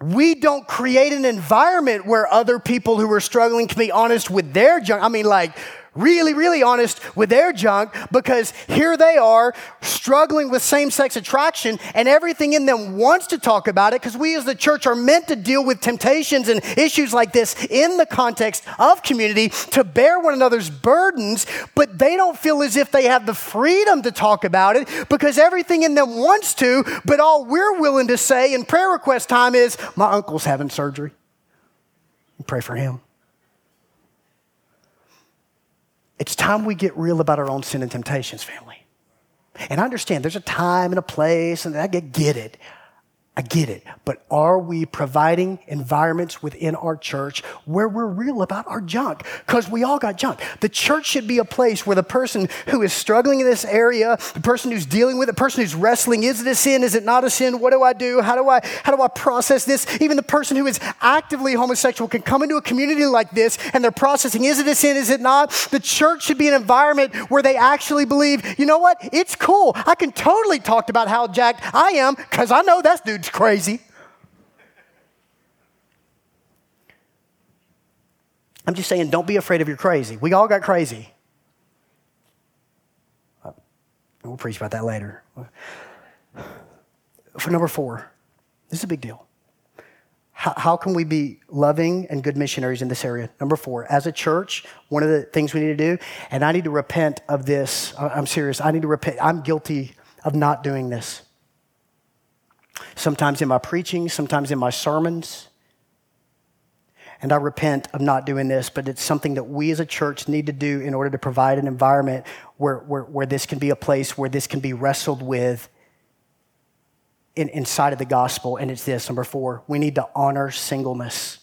We don't create an environment where other people who are struggling can be honest with their junk. I mean, like, really, really honest with their junk because here they are struggling with same sex attraction and everything in them wants to talk about it because we as the church are meant to deal with temptations and issues like this in the context of community to bear one another's burdens, but they don't feel as if they have the freedom to talk about it because everything in them wants to, but all we're willing to say in prayer request time is, My uncle's having surgery. Pray for him. It's time we get real about our own sin and temptations, family. And I understand there's a time and a place, and I get it. I get it. But are we providing environments within our church where we're real about our junk? Because we all got junk. The church should be a place where the person who is struggling in this area, the person who's dealing with it, the person who's wrestling, is it a sin? Is it not a sin? What do I do? How do I, how do I process this? Even the person who is actively homosexual can come into a community like this and they're processing, is it a sin? Is it not? The church should be an environment where they actually believe, you know what? It's cool. I can totally talk about how jacked I am because I know that's dude crazy. I'm just saying, don't be afraid of your crazy. We all got crazy. Uh, we'll preach about that later. For number four, this is a big deal. How, how, can we be loving and good missionaries in this area? Number four, as a church, one of the things we need to do, and I need to repent of this. I'm serious, I need to repent. I'm guilty of not doing this. Sometimes in my preaching, sometimes in my sermons. And I repent of not doing this, but it's something that we as a church need to do in order to provide an environment where, where, where this can be a place where this can be wrestled with in, inside of the gospel. And it's this number four, we need to honor singleness.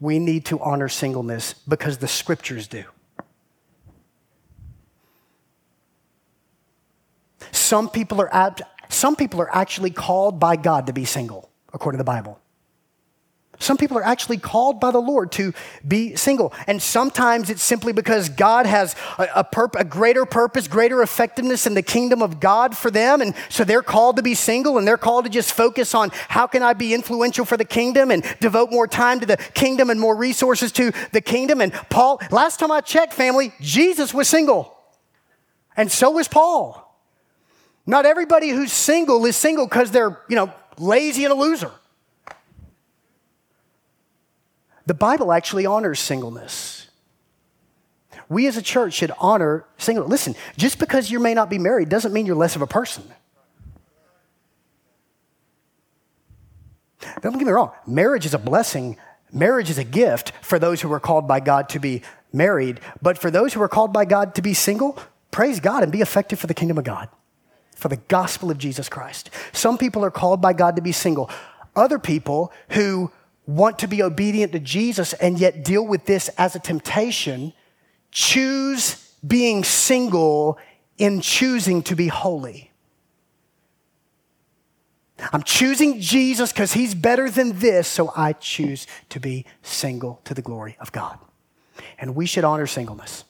We need to honor singleness because the scriptures do. Some people are, some people are actually called by God to be single, according to the Bible. Some people are actually called by the Lord to be single. And sometimes it's simply because God has a, a, a, greater purpose, greater effectiveness in the kingdom of God for them. And so they're called to be single and they're called to just focus on how can I be influential for the kingdom and devote more time to the kingdom and more resources to the kingdom. And Paul, last time I checked, family, Jesus was single. And so was Paul. Not everybody who's single is single because they're, you know, lazy and a loser. The Bible actually honors singleness. We as a church should honor single. Listen, just because you may not be married doesn't mean you're less of a person. Don't get me wrong, marriage is a blessing, marriage is a gift for those who are called by God to be married. But for those who are called by God to be single, praise God and be effective for the kingdom of God, for the gospel of Jesus Christ. Some people are called by God to be single. Other people who want to be obedient to Jesus and yet deal with this as a temptation, choose being single in choosing to be holy. I'm choosing Jesus because he's better than this, so I choose to be single to the glory of God. And we should honor singleness.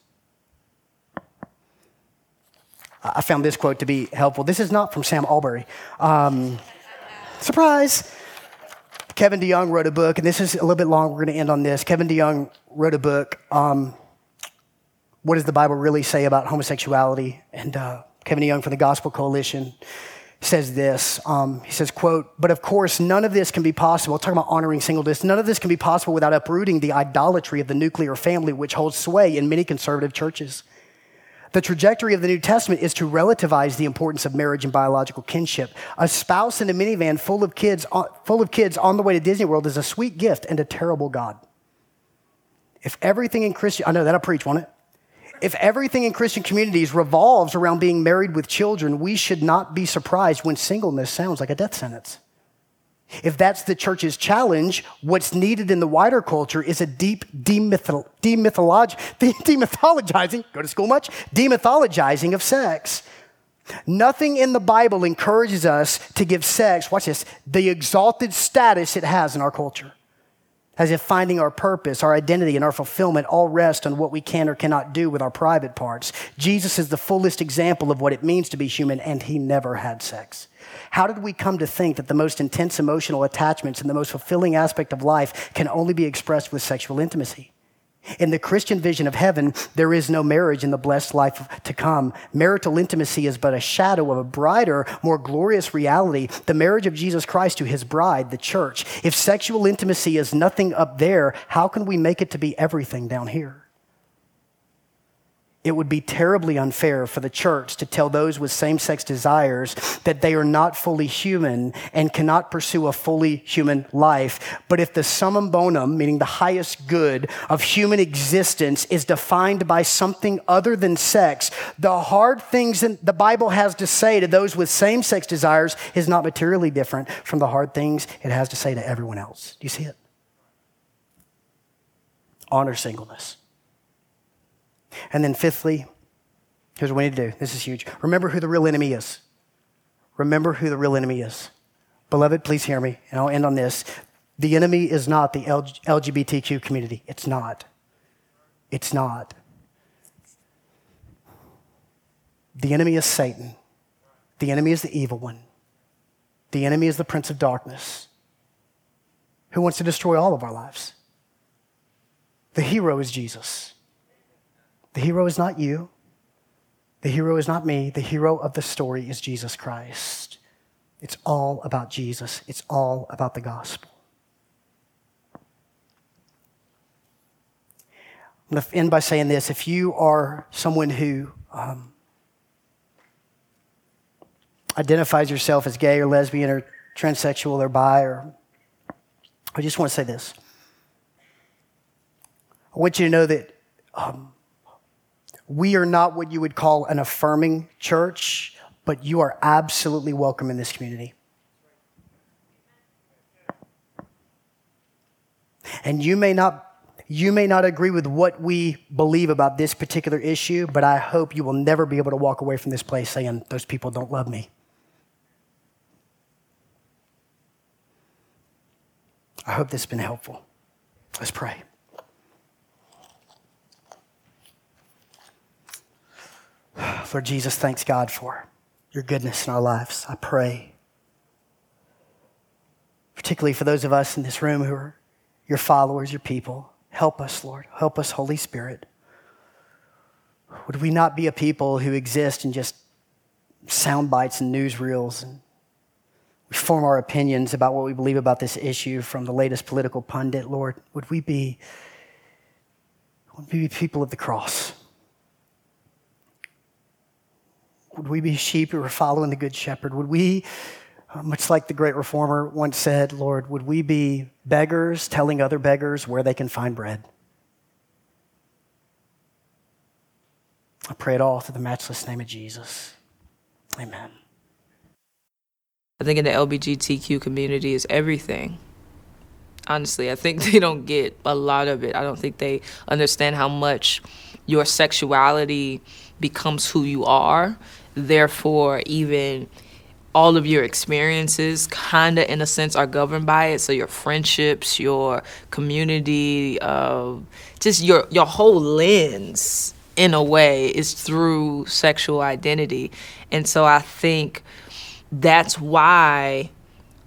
I found this quote to be helpful. This is not from Sam Allberry. Um, surprise! Kevin DeYoung wrote a book, and this is a little bit long. We're going to end on this. Kevin DeYoung wrote a book. Um, what does the Bible really say about homosexuality? And uh, Kevin DeYoung from the Gospel Coalition says this. Um, he says, "quote But of course, none of this can be possible. Talking about honoring singleness, none of this can be possible without uprooting the idolatry of the nuclear family, which holds sway in many conservative churches." The trajectory of the New Testament is to relativize the importance of marriage and biological kinship. A spouse in a minivan full of kids, uh, full of kids on the way to Disney World is a sweet gift and a terrible God. If everything in Christian, I know that'll preach, won't it? If everything in Christian communities revolves around being married with children, we should not be surprised when singleness sounds like a death sentence. If that's the church's challenge, what's needed in the wider culture is a deep demytholo- demytholog- [laughs] demythologizing, go to school much? Demythologizing of sex. Nothing in the Bible encourages us to give sex, watch this, the exalted status it has in our culture. As if finding our purpose, our identity, and our fulfillment all rest on what we can or cannot do with our private parts. Jesus is the fullest example of what it means to be human, and he never had sex. How did we come to think that the most intense emotional attachments and the most fulfilling aspect of life can only be expressed with sexual intimacy? In the Christian vision of heaven, there is no marriage in the blessed life to come. Marital intimacy is but a shadow of a brighter, more glorious reality, the marriage of Jesus Christ to his bride, the church. If sexual intimacy is nothing up there, how can we make it to be everything down here? It would be terribly unfair for the church to tell those with same sex desires that they are not fully human and cannot pursue a fully human life. But if the summum bonum, meaning the highest good of human existence, is defined by something other than sex, the hard things that the Bible has to say to those with same sex desires is not materially different from the hard things it has to say to everyone else. Do you see it? Honor singleness. And then, fifthly, here's what we need to do. This is huge. Remember who the real enemy is. Remember who the real enemy is. Beloved, please hear me, and I'll end on this. The enemy is not the LGBTQ community. It's not. It's not. The enemy is Satan. The enemy is the evil one. The enemy is the prince of darkness who wants to destroy all of our lives. The hero is Jesus. The hero is not you. The hero is not me. The hero of the story is Jesus Christ. It's all about Jesus, it's all about the gospel. I'm going to end by saying this. If you are someone who um, identifies yourself as gay or lesbian or transsexual or bi, or I just want to say this. I want you to know that um, we are not what you would call an affirming church, but you are absolutely welcome in this community. And you may not you may not agree with what we believe about this particular issue, but I hope you will never be able to walk away from this place saying, Those people don't love me. I hope this has been helpful. Let's pray. Lord Jesus, thanks God for your goodness in our lives. I pray, particularly for those of us in this room who are your followers, your people. Help us, Lord. Help us, Holy Spirit. Would we not be a people who exist in just sound bites and newsreels and we form our opinions about what we believe about this issue from the latest political pundit, Lord? Would we be, would we be people of the cross? Would we be sheep who are following the Good Shepherd? Would we, uh, much like the great reformer once said, Lord, would we be beggars telling other beggars where they can find bread? I pray it all through the matchless name of Jesus. Amen. I think in the LBGTQ community is everything. Honestly, I think [laughs] they don't get a lot of it. I don't think they understand how much your sexuality becomes who you are Therefore, even all of your experiences kind of in a sense are governed by it. So your friendships your community uh, just your your whole lens in a way is through sexual identity. And so i think that's why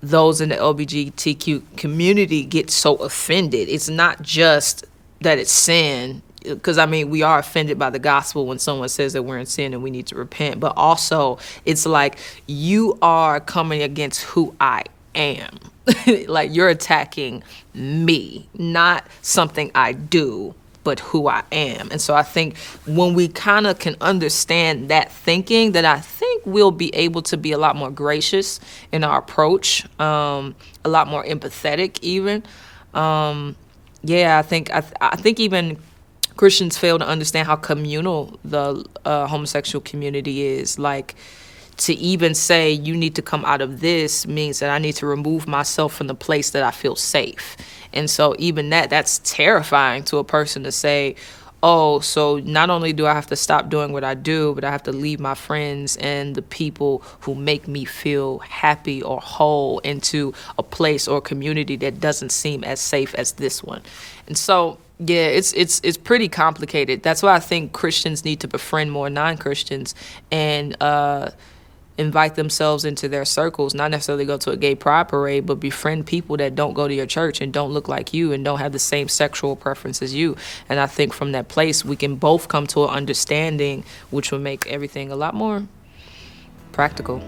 those in the lgbtq community get so offended. It's not just that it's sin because I mean, we are offended by the gospel when someone says that we're in sin and we need to repent. But also, it's like you are coming against who I am. [laughs] like you're attacking me, not something I do, but who I am. And so I think when we kind of can understand that thinking, that I think we'll be able to be a lot more gracious in our approach, um, a lot more empathetic, even. Um, yeah, I think I, th- I think even Christians fail to understand how communal the uh, homosexual community is. Like, to even say you need to come out of this means that I need to remove myself from the place that I feel safe. And so, even that, that's terrifying to a person to say, oh, so not only do I have to stop doing what I do, but I have to leave my friends and the people who make me feel happy or whole into a place or community that doesn't seem as safe as this one. And so, yeah, it's it's it's pretty complicated. That's why I think Christians need to befriend more non-Christians and uh, invite themselves into their circles. Not necessarily go to a gay pride parade, but befriend people that don't go to your church and don't look like you and don't have the same sexual preference as you. And I think from that place we can both come to an understanding, which will make everything a lot more practical.